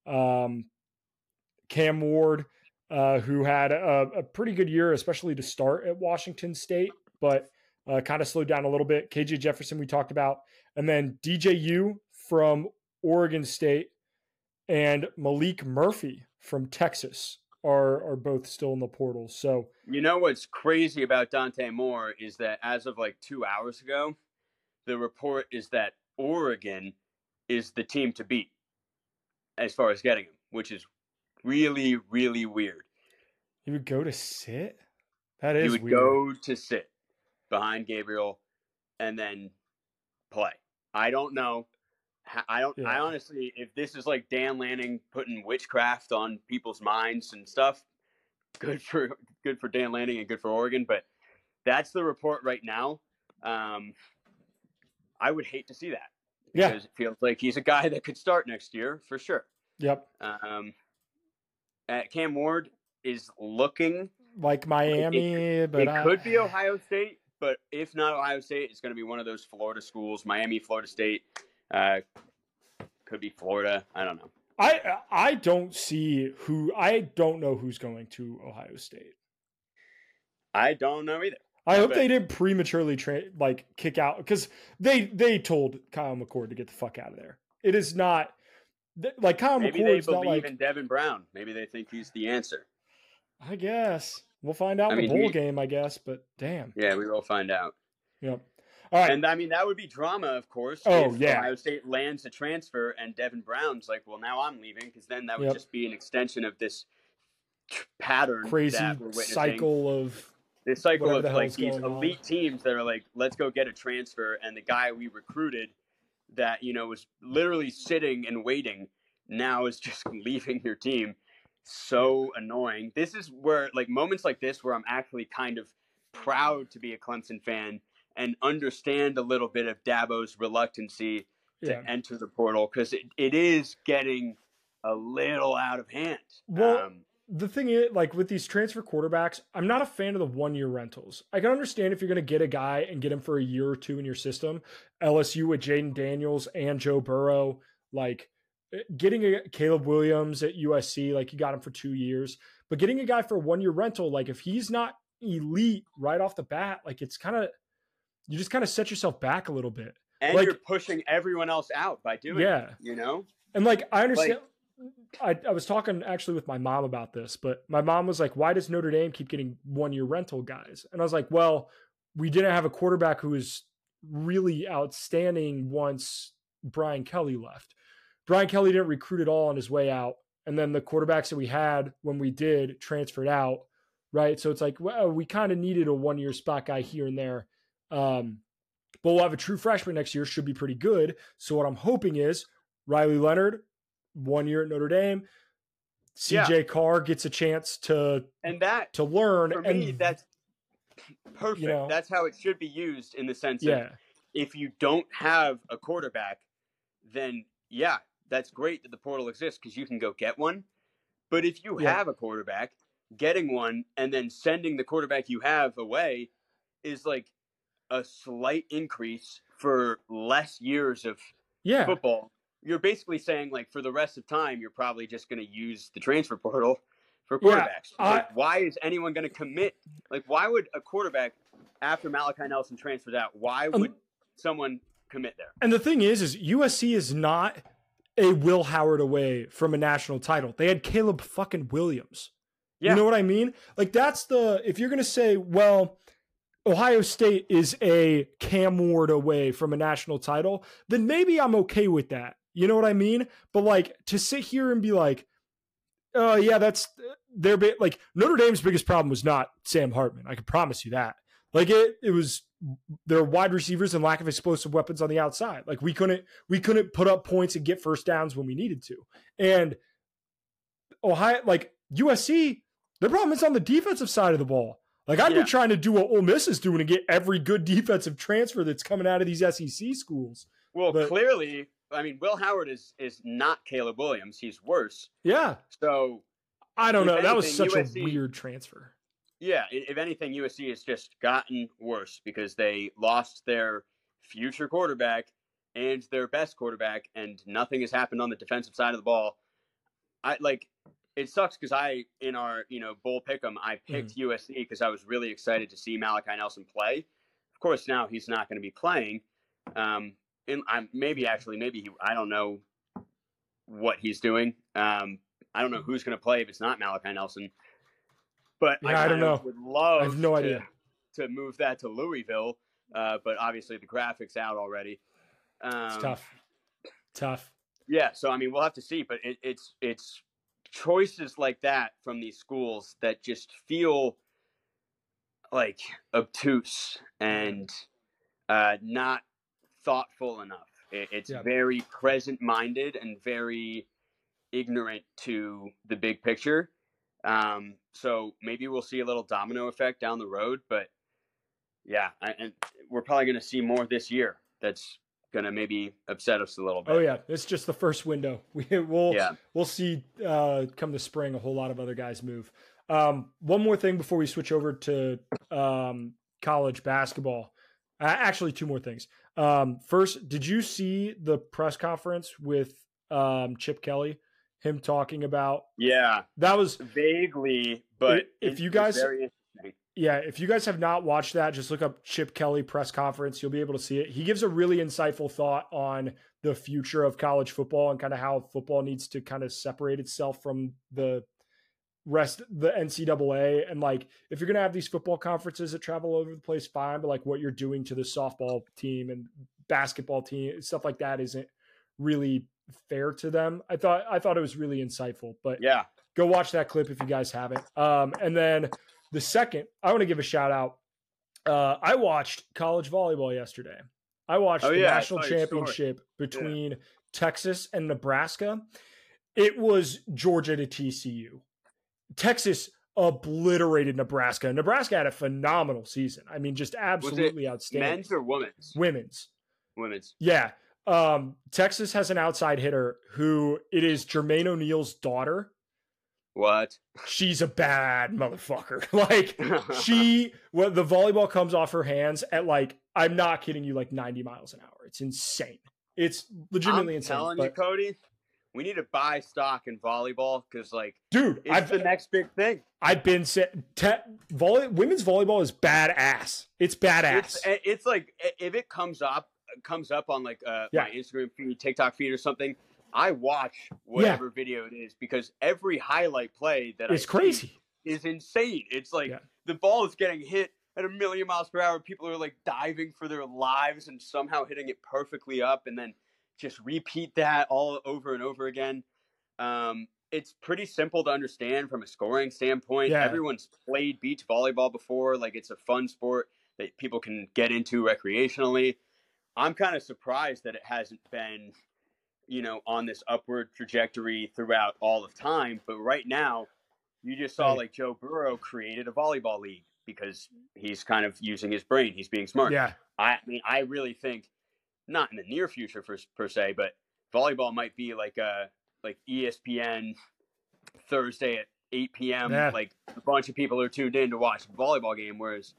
Um, Cam Ward, uh, who had a, a pretty good year, especially to start at Washington State, but uh, kind of slowed down a little bit. KJ Jefferson, we talked about, and then DJU from Oregon State and Maalik Murphy from Texas are are both still in the portal. So You know what's crazy about Dante Moore is that as of like two hours ago, the report is that Oregon is the team to beat as far as getting him, which is really, really weird. he would go to sit. That is. he would weird. go to sit behind Gabriel and then play. I don't know. I don't. I honestly, if this is like Dan Lanning putting witchcraft on people's minds and stuff, good for good for Dan Lanning and good for Oregon. But that's the report right now. Um, I would hate to see that Yeah. because it feels like he's a guy that could start next year for sure. Yep. Um, uh, Cam Ward is looking Like Miami, but it I- could be Ohio State, but if not Ohio State, it's going to be one of those Florida schools. Miami, Florida State, uh, could be Florida. I don't know. I I don't see who I don't know who's going to Ohio State. I don't know either. I hope But- they didn't prematurely tra- like kick out because they they told Kyle McCord to get the fuck out of there. It is not th- like Kyle McCord. Maybe they McCord's not believe like in Devin Brown. Maybe they think he's the answer. I guess we'll find out I in the mean, bowl he- game. I guess, but damn. Yeah, we will find out. Yep. All right. And I mean, that would be drama, of course. Oh, if yeah. Ohio State lands a transfer and Devin Brown's like, well, now I'm leaving because then that would Yep. just be an extension of this pattern Crazy that we're cycle of this cycle of the like these going on. elite teams that are like, let's go get a transfer, and the guy we recruited that you know was literally sitting and waiting now is just leaving your team. So annoying. This is where like moments like this where I'm actually kind of proud to be a Clemson fan and understand a little bit of Dabo's reluctancy to yeah. enter the portal because it, it is getting a little out of hand. Well, um, the thing is, like with these transfer quarterbacks, I'm not a fan of the one year rentals. I can understand if you're going to get a guy and get him for a year or two in your system. LSU with Jayden Daniels and Joe Burrow, Like eh, getting a Caleb Williams at USC, like you got him for two years, but getting a guy for a one year rental, like if he's not elite right off the bat, like it's kind of you just kind of set yourself back a little bit. And Like- you're pushing everyone else out by doing Yeah. it. You know? And like I understand I, I was talking actually with my mom about this, but my mom was like, Why does Notre Dame keep getting one year rental guys? And I was like, Well, we didn't have a quarterback who was really outstanding once Brian Kelly left. Brian Kelly didn't recruit at all on his way out. And then the quarterbacks that we had when we did transferred out. Right. So it's like, well, we kind of needed a one year spot guy here and there. Um, but we'll have a true freshman next year, should be pretty good. So what I'm hoping is Riley Leonard, one year at Notre Dame. CJ Carr gets a chance to And that to learn. for and me, that's perfect. know- That's how it should be used in the sense of yeah, if you don't have a quarterback, then yeah, that's great that the portal exists because you can go get one. But if you Yeah. have a quarterback, getting one and then sending the quarterback you have away is like a slight increase for less years of yeah, football. You're basically saying like for the rest of time, you're probably just going to use the transfer portal for Yeah, quarterbacks. I- like, why is anyone going to commit? Like, why would a quarterback after Malachi Nelson transfers out? Why Um, would someone commit there? And the thing is, is USC is not a Will Howard away from a national title. They had Caleb fucking Williams. Yeah. You know what I mean? Like that's the if you're gonna say, well, Ohio State is a Cam Ward away from a national title, then maybe I'm okay with that. You know what I mean? But like to sit here and be like, oh yeah, that's their bit. Like Notre Dame's biggest problem was not Sam Hartman. I can promise you that. Like it, it was their wide receivers and lack of explosive weapons on the outside. Like we couldn't, we couldn't put up points and get first downs when we needed to. And Ohio, like USC, their problem is on the defensive side of the ball. Like I'd Yeah. be trying to do what Ole Miss is doing and get every good defensive transfer that's coming out of these SEC schools. Well, But- clearly, I mean, Will Howard is is not Caleb Williams. He's worse. Yeah, So I don't know. that was such USC a weird transfer. yeah, if anything, USC has just gotten worse because they lost their future quarterback and their best quarterback, and nothing has happened on the defensive side of the ball. I like it sucks because I in our you know bowl pick'em I picked USC because I was really excited to see Malachi Nelson play. Of course, now he's not going to be playing. Um, and I'm maybe actually maybe he I don't know what he's doing. Um, I don't know who's going to play if it's not Malachi Nelson. But Yeah, I don't know. Would love I have no to, idea. to move that to Louisville, uh, but obviously the graphics out already. Um, It's tough, tough. yeah, so I mean, we'll have to see, but it, it's it's choices like that from these schools that just feel like obtuse and uh, not thoughtful enough. It, it's Yeah. very present-minded and very ignorant to the big picture. Um, so maybe we'll see a little domino effect down the road, but yeah, I, and we're probably going to see more this year. That's going to maybe upset us a little bit. Oh yeah, it's just the first window. We will Yeah. we'll see uh, come the spring a whole lot of other guys move. Um, one more thing before we switch over to um, college basketball. Uh, actually, two more things. Um, first, did you see the press conference with um, Chip Kelly? Him talking about Yeah, that was vaguely, but If it you guys-. Yeah, if you guys have not watched that, just look up Chip Kelly press conference. You'll be able to see it. He gives a really insightful thought on the future of college football and kind of how football needs to kind of separate itself from the rest the NCAA. And like if you're gonna have these football conferences that travel over the place, fine, but like what you're doing to the softball team and basketball team, stuff like that isn't really fair to them. I thought I thought it was really insightful. But Yeah, go watch that clip if you guys haven't. Um, and then the second, I want to give a shout out. Uh, I watched college volleyball yesterday. I watched Oh, the yeah, I national saw your story. championship between Texas and Nebraska. It was Georgia to TCU. Texas obliterated Nebraska. Nebraska had a phenomenal season. I mean, just absolutely outstanding. men's or women's? Women's. Women's. Yeah. Um, Texas has an outside hitter who it is Jermaine O'Neal's daughter What? she's a bad motherfucker. like she when the volleyball comes off her hands at like I'm not kidding you like 90 miles an hour. It's insane. It's legitimately I'm insane. telling but- you, Cody, we need to buy stock in volleyball because like dude, it's I've the next big thing. I've been said volley, women's volleyball is badass. It's badass. It's eh, it's like if it comes up comes up on like uh, Yeah. my Instagram feed, TikTok feed, or something. I watch whatever video it is because every highlight play that I it's see crazy. is insane. It's like Yeah. the ball is getting hit at a million miles per hour. People are like diving for their lives and somehow hitting it perfectly up, and then just repeat that all over and over again. Um, it's pretty simple to understand from a scoring standpoint. Yeah. Everyone's played beach volleyball before. Like it's a fun sport that people can get into recreationally. I'm kind of surprised that it hasn't been, you know, on this upward trajectory throughout all of time. But right now, you just saw like Joe Burrow created a volleyball league because he's kind of using his brain. He's being smart. Yeah, I mean, I really think, not in the near future for, per se, but volleyball might be like a like ESPN Thursday at 8 p.m. Yeah. Like a bunch of people are tuned in to watch a volleyball game. Whereas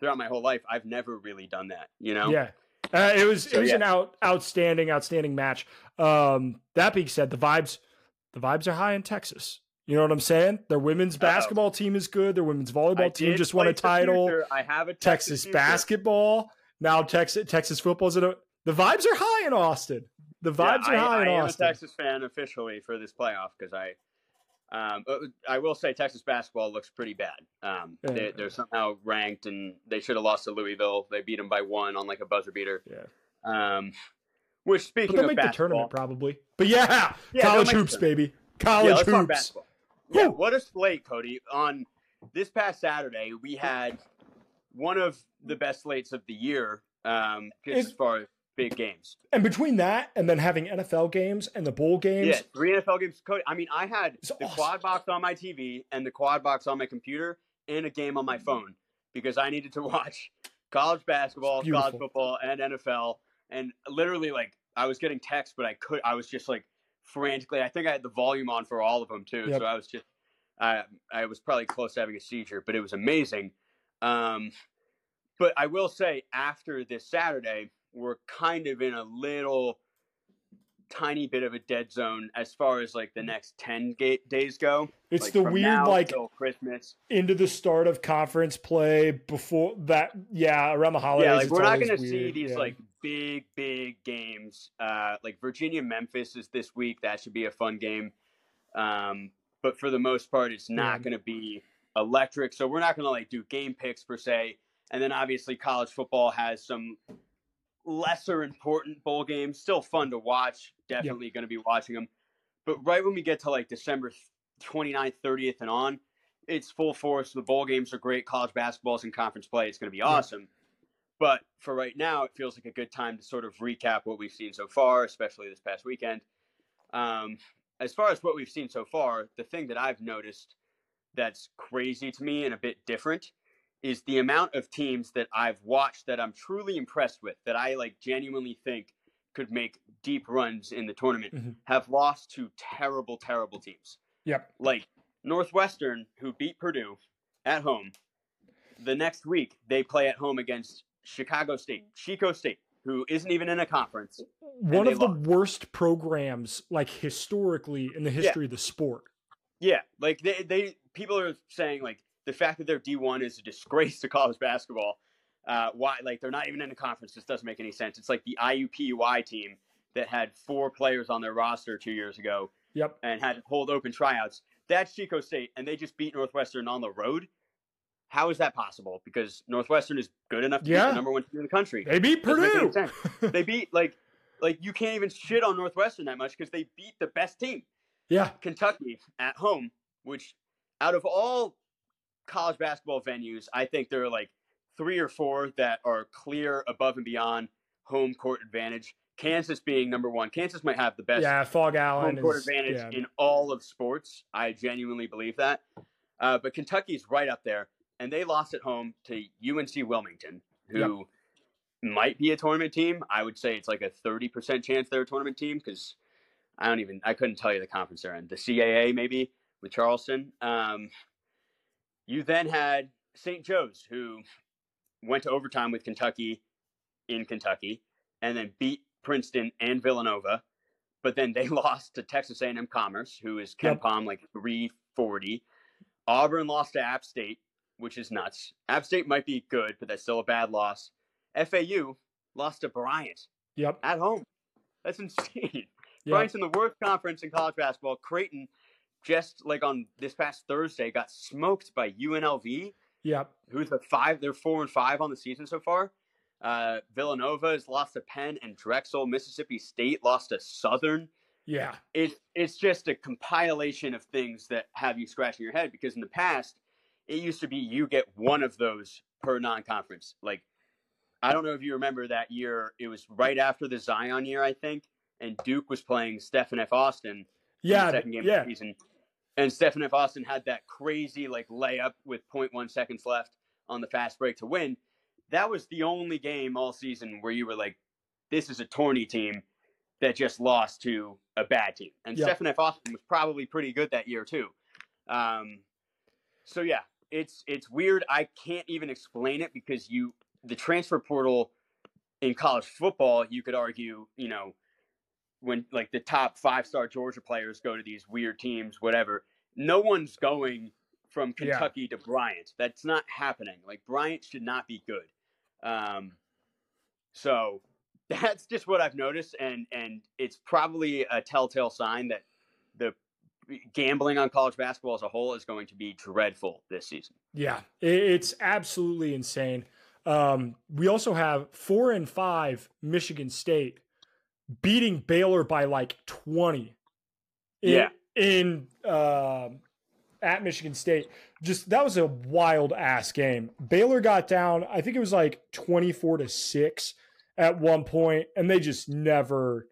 throughout my whole life, I've never really done that. You know? yeah. Uh, it was So, it was yeah. an out outstanding outstanding match. Um, that being said, the vibes the vibes are high in Texas. You know what I'm saying? Their women's basketball team is good. Their women's I volleyball team just won a title. future. I have a Texas future. basketball. Now Texas Texas football's in a, the vibes are high in Austin. The Yeah, vibes are high I in am Austin. I am a Texas fan officially for this playoff because I, um, uh, I will say Texas basketball looks pretty bad. Um, Yeah. they, they're somehow ranked, and they should have lost to Louisville. They beat them by one on like a buzzer beater. Yeah. Um, which But speaking they'll of make the tournament probably. But yeah, Yeah, college hoops, baby. College let's hoops. Yeah, what a slate, Cody. On this past Saturday, we had one of the best slates of the year, um, as far as big games. And between that and then having NFL games and the bowl games, Yeah, three NFL games. Cody, I mean, I had the awesome. quad box on my TV and the quad box on my computer and a game on my phone because I needed to watch college basketball, college football, and NFL. And literally, like, I was getting texts, but I could. I was just like frantically. I think I had the volume on for all of them too. Yep. So I was just. I I was probably close to having a seizure, but it was amazing. Um, but I will say, after this Saturday, we're kind of in a little tiny bit of a dead zone as far as like the next 10 ga- days go. it's Like, the weird like Christmas. into the start of conference play before that. Yeah, around the holidays. yeah, like we're not going to see these yeah. like big, big games. Uh, like Virginia Memphis is this week. That should be a fun game. Um, but for the most part, it's not to be electric. So we're not going to like do game picks per se. And then obviously college football has some lesser important bowl games. Still fun to watch. Definitely going to be watching them. But right when we get to like December 29th, 30th, and on, it's full force. The bowl games are great. College basketball is in conference play. It's going to be awesome. But for right now, it feels like a good time to sort of recap what we've seen so far, especially this past weekend. Um, as far as what we've seen so far, the thing that I've noticed that's crazy to me and a bit different is the amount of teams that I've watched that I'm truly impressed with, that I like genuinely think could make deep runs in the tournament, Mhm. have lost to terrible, terrible teams. Yep. Like Northwestern, who beat Purdue at home. The next week, they play at home against Chicago State, Chico State, who isn't even in a conference. One of the lost. worst programs, like historically in the history of the sport. Yeah, like they, they people are saying like the fact that they're D one is a disgrace to college basketball. Uh, why like they're not even in a conference? This doesn't make any sense. It's like the IUPUI team that had four players on their roster two years ago Yep. and had to hold open tryouts. That's Chico State, and they just beat Northwestern on the road. How is that possible? Because Northwestern is good enough to be the number one team in the country. They beat Doesn't make any Purdue. they beat like like you can't even shit on Northwestern that much because they beat the best team. yeah. Kentucky at home, which out of all college basketball venues, I think there are like three or four that are clear above and beyond home court advantage. Kansas being number one. Kansas might have the best Yeah. Phog Allen home court is, advantage yeah. in all of sports. I genuinely believe that. Uh, but Kentucky's right up there, and they lost at home to UNC Wilmington, who might be a tournament team. I would say it's like a thirty percent chance they're a tournament team because I don't even I couldn't tell you the conference they're in. The CAA maybe with Charleston. Um, you then had St. Joe's, who went to overtime with Kentucky in Kentucky, and then beat Princeton and Villanova, but then they lost to Texas A&M Commerce, who is Ken Yep. Palm like 340. Auburn lost to App State, which is nuts. App State might be good, but that's still a bad loss. FAU lost to Bryant Yep. at home. That's insane. Yep. Bryant's in the worst conference in college basketball. Creighton, just like on this past Thursday, got smoked by UNLV, Yep. who's a five. They're four and five on the season so far. Uh, Villanova has lost to Penn and Drexel. Mississippi State lost to Southern. Yeah. It, it's just a compilation of things that have you scratching your head because in the past, it used to be you get one of those per non-conference. Like, I don't know if you remember that year. It was right after the Zion year, I think, and Duke was playing Stephen F. Austin in Yeah. the second game Yeah. of the season. And Stephen F. Austin had that crazy like layup with 0.1 seconds left on the fast break to win. That was the only game all season where you were like, this is a tourney team that just lost to a bad team. And Yep. Stephen F. Austin was probably pretty good that year too. Um, so yeah, it's it's weird. I can't even explain it because you the transfer portal in college football, you could argue, you know, when like the top five star Georgia players go to these weird teams, whatever, no one's going from Yeah. Kentucky to Bryant. That's not happening. Like Bryant should not be good. Um, so that's just what I've noticed, and and it's probably a telltale sign that the gambling on college basketball as a whole is going to be dreadful this season. Yeah, it's absolutely insane. Um, we also have four and five Michigan State beating Baylor by like twenty. In, Yeah. in um at Michigan State, just that was a wild ass game. Baylor got down. I think it was like twenty four to six at one point, and they just never.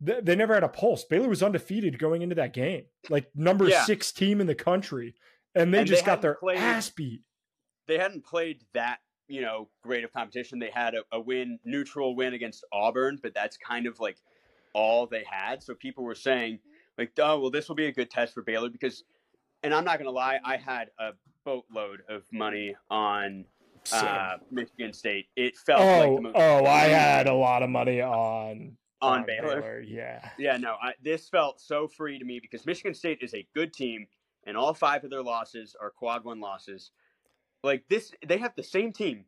They, they never had a pulse. Baylor was undefeated going into that game, like number Yeah. six team in the country, and they And they just got their played- ass beat. They hadn't played that you know great of competition. They had a, a win, neutral win against Auburn, but that's kind of like all they had. So people were saying like, oh well, this will be a good test for Baylor because, and I'm not gonna lie, I had a boatload of money on uh, Michigan State. It felt like oh, the most oh, I had a lot of money on on Baylor. Yeah, Yeah, no, I, this felt so free to me because Michigan State is a good team, and all five of their losses are quad one losses. Like this, they have the same team,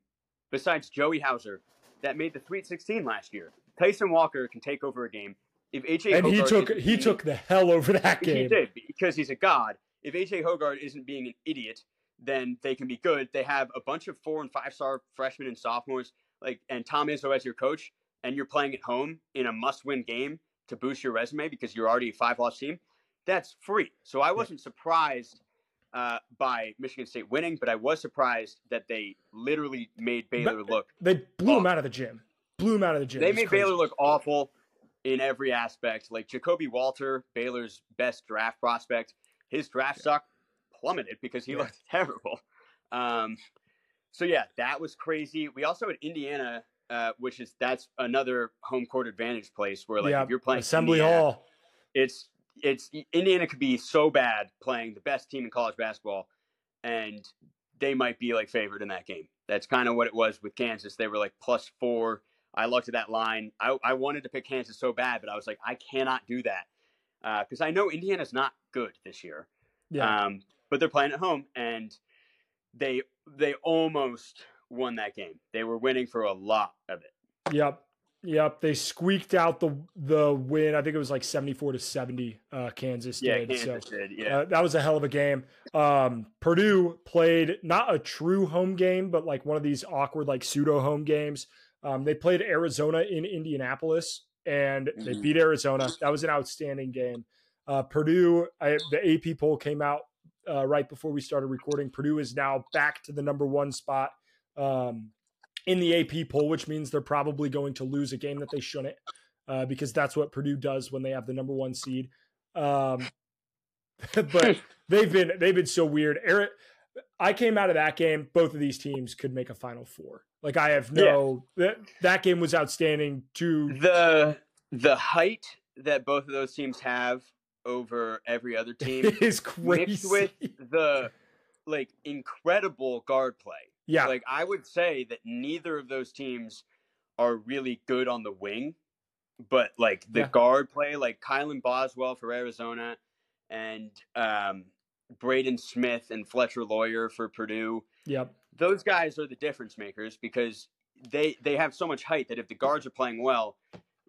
besides Joey Hauser, that made the Sweet 16 last year. Tyson Walker can take over a game. If AJ and he Hogarth took he being- took the hell over that he game. did because he's a god. If AJ Hoggard isn't being an idiot, then they can be good. They have a bunch of four and five star freshmen and sophomores, like and Tom Izzo as your coach, and you're playing at home in a must win game to boost your resume because you're already a five loss team. That's free. So I wasn't surprised uh, by Michigan State winning, but I was surprised that they literally made Baylor look. They blew him Oh. out of the gym. Blew him out of the gym. They made crazy. Baylor look awful in every aspect. Like Ja'Kobe Walter, Baylor's best draft prospect, his draft stock plummeted because he Yeah. looked terrible. Um, so yeah, that was crazy. We also had Indiana, uh, which is that's another home court advantage place where like yeah, if you're playing Assembly Indiana, Hall. it's it's Indiana could be so bad playing the best team in college basketball, and they might be like favored in that game. That's kind of what it was with Kansas. They were like plus four. I looked at that line. I, I wanted to pick Kansas so bad, but I was like, I cannot do that because I know Indiana's not good this year. Yeah, Um, but they're playing at home, and they they almost won that game. They were winning for a lot of it. yep, yep. They squeaked out the the win. I think it was like seventy four to seventy. Uh, Kansas Yeah, did. Kansas so did. Yeah, Uh, that was a hell of a game. Um, Purdue played not a true home game, but like one of these awkward, like pseudo home games. Um, they played Arizona in Indianapolis and they Mhm. beat Arizona. That was an outstanding game. Uh, Purdue, I, the AP poll came out uh, right before we started recording. Purdue is now back to the number one spot um, in the AP poll, which means they're probably going to lose a game that they shouldn't, uh, because that's what Purdue does when they have the number one seed. Um, but they've been they've been so weird. Eric, I came out of that game. Both of these teams could make a Final Four. Like I have no that that game was outstanding. To the the height that both of those teams have over every other team is crazy. mixed with the like incredible guard play. Yeah, Like I would say that neither of those teams are really good on the wing. but like the Yeah. guard play, like Kylan Boswell for Arizona, and um, Braden Smith and Fletcher Loyer for Purdue. Yep. Those guys are the difference makers because they they have so much height that if the guards are playing well,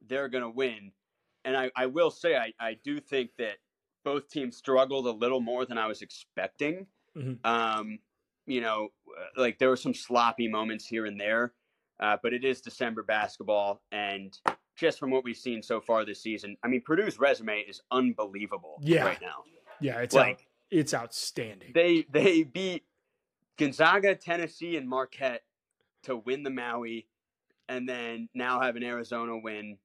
they're gonna win. And I, I will say I, I do think that both teams struggled a little more than I was expecting. Mhm. Um, you know, like there were some sloppy moments here and there, uh, but it is December basketball, and just from what we've seen so far this season, I mean, Purdue's resume is unbelievable Yeah. right now. Yeah, it's out, Like it's outstanding. they they beat Gonzaga, Tennessee, and Marquette to win the Maui, and then now have an Arizona win.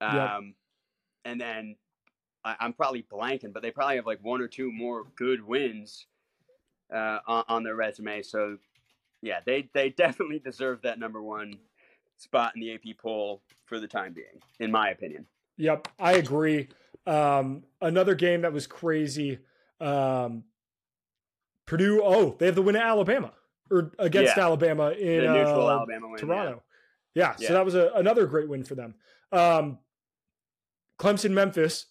Um, Yep. and then I, I'm probably blanking, but they probably have like one or two more good wins uh, on, on their resume. So yeah, they they definitely deserve that number one spot in the AP poll for the time being, in my opinion. Yep, I agree. Um, another game that was crazy. Um, Purdue. Oh, they have the win at Alabama or against Yeah. Alabama in uh, Alabama win. yeah. Toronto. Yeah, Yeah. so that was a, another great win for them. Um, Clemson, Memphis.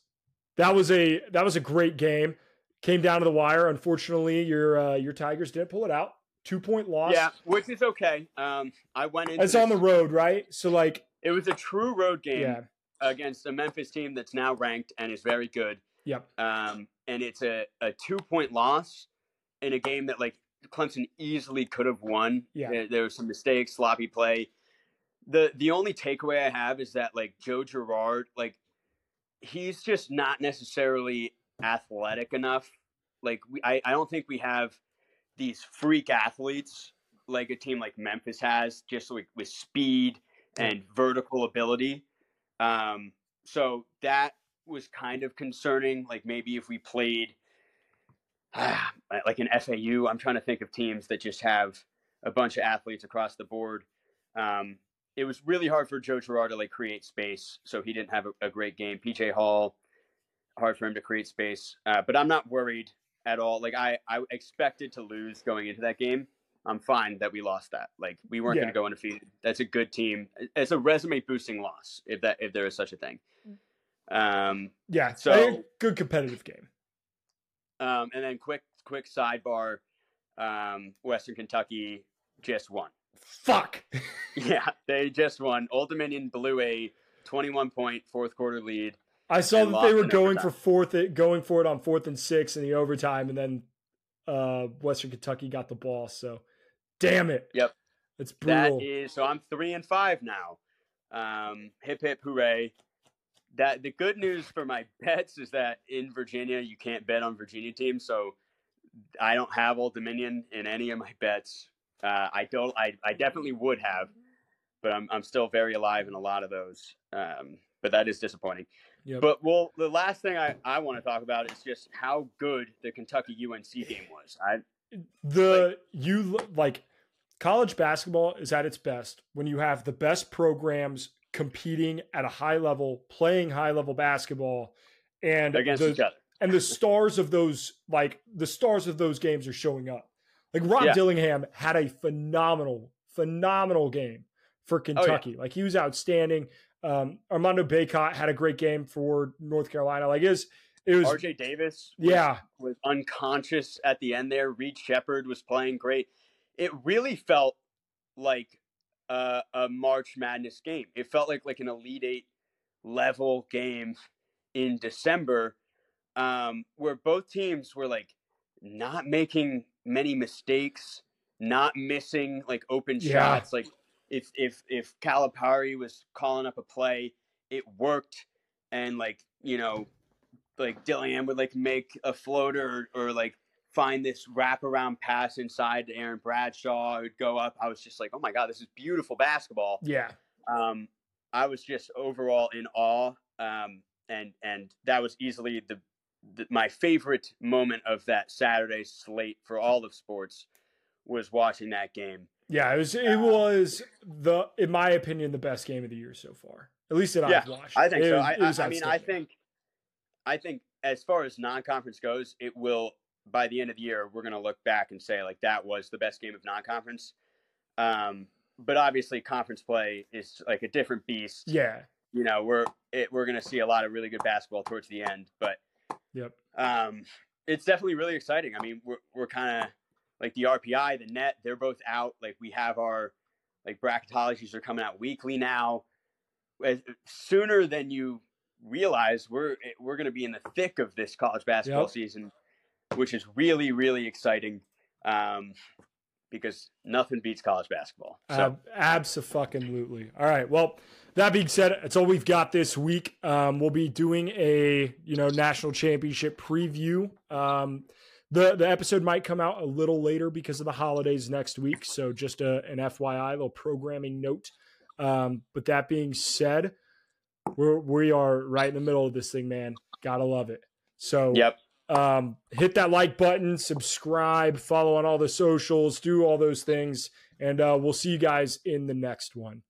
That was a that was a great game. Came down to the wire. Unfortunately, your uh, your Tigers didn't pull it out. Two point loss. Yeah, which is okay. Um, I went into it's on the road, right? So like, It was a true road game yeah, against a Memphis team that's now ranked and is very good. yep, Um, and it's a, a two point loss in a game that like Clemson easily could have won. Yeah. There, there was some mistakes, sloppy play. The the only takeaway I have is that like Joe Girard, like he's just not necessarily athletic enough. Like we, I, I don't think we have these freak athletes like a team like Memphis has, just like with speed and vertical ability. Um, so that was kind of concerning. Like maybe if we played like an FAU, I'm trying to think of teams that just have a bunch of athletes across the board. Um, it was really hard for Joe Girard to like create space, so he didn't have a, a great game. PJ Hall, hard for him to create space, uh, but I'm not worried at all. Like I, I expected to lose going into that game. I'm fine that we lost that. Like we weren't Yeah. going to go undefeated. That's a good team. It's a resume boosting loss if that if there is such a thing. Um, yeah. So- good competitive game. um, and then quick quick sidebar, um, Western Kentucky just won. Fuck. Yeah, they just won. Old Dominion blew a 21 point fourth quarter lead. I saw that they were in going for overtime. fourth, going for it on fourth and six in the overtime, and then uh, Western Kentucky got the ball. So, damn it. Yep. it's brutal. That is so. I'm three and five now. Um, hip hip hooray! That the good news for my bets is that in Virginia you can't bet on Virginia teams, so I don't have Old Dominion in any of my bets. Uh, I don't. I, I definitely would have, but I'm I'm still very alive in a lot of those. Um, but that is disappointing. Yep. But well, the last thing I, I want to talk about is just how good the Kentucky UNC game was. I the you like college basketball is at its best when you have the best programs competing at a high level, playing high level basketball, and against the, each other. and the stars of those like the stars of those games are showing up. Like Rob Yeah. Dillingham had a phenomenal, phenomenal game for oh, Kentucky. Like he was outstanding. Um, Armando Bacot had a great game for North Carolina. Like it was, it was, RJ Davis, was, yeah, was unconscious at the end there. Reed Sheppard was playing great. It really felt like a, a March Madness game. It felt like like an Elite Eight level game in December, um, where both teams were like not making many mistakes, not missing like open Yeah. shots. Like if if if Calipari was calling up a play, it worked, and like you know, like Dillingham would like make a floater or, or like find this wraparound pass inside to Aaron Bradshaw. It would go up. I was just like, oh my god, this is beautiful basketball. yeah, Um, I was just overall in awe, um, and and that was easily the, the my favorite moment of that Saturday slate for all of sports was watching that game. Yeah. It was, it was the, in my opinion, the best game of the year so far. At least that Yeah, I've watched. I think It so. was- I, I, I mean, I think, I think as far as non-conference goes, it will by the end of the year we're going to look back and say like that was the best game of non-conference. Um, but obviously, conference play is like a different beast. Yeah, you know we're it, we're going to see a lot of really good basketball towards the end. But yep, um, it's definitely really exciting. I mean, we're we're kind of like the RPI, the net, they're both out. Like we have our like bracketologies are coming out weekly now. As, sooner than you realize, we're we're going to be in the thick of this college basketball yep. season, which is really really exciting. Um, because nothing beats college basketball. So. Uh, absolutely. All right. Well, that being said, it's all we've got this week. Um, we'll be doing a you know national championship preview. Um, the the episode might come out a little later because of the holidays next week. So just a, an FYI, little programming note. Um, but that being said, we're we are right in the middle of this thing, man. Gotta love it. So yep. Um, hit that like button, subscribe, follow on all the socials, do all those things, and uh, we'll see you guys in the next one.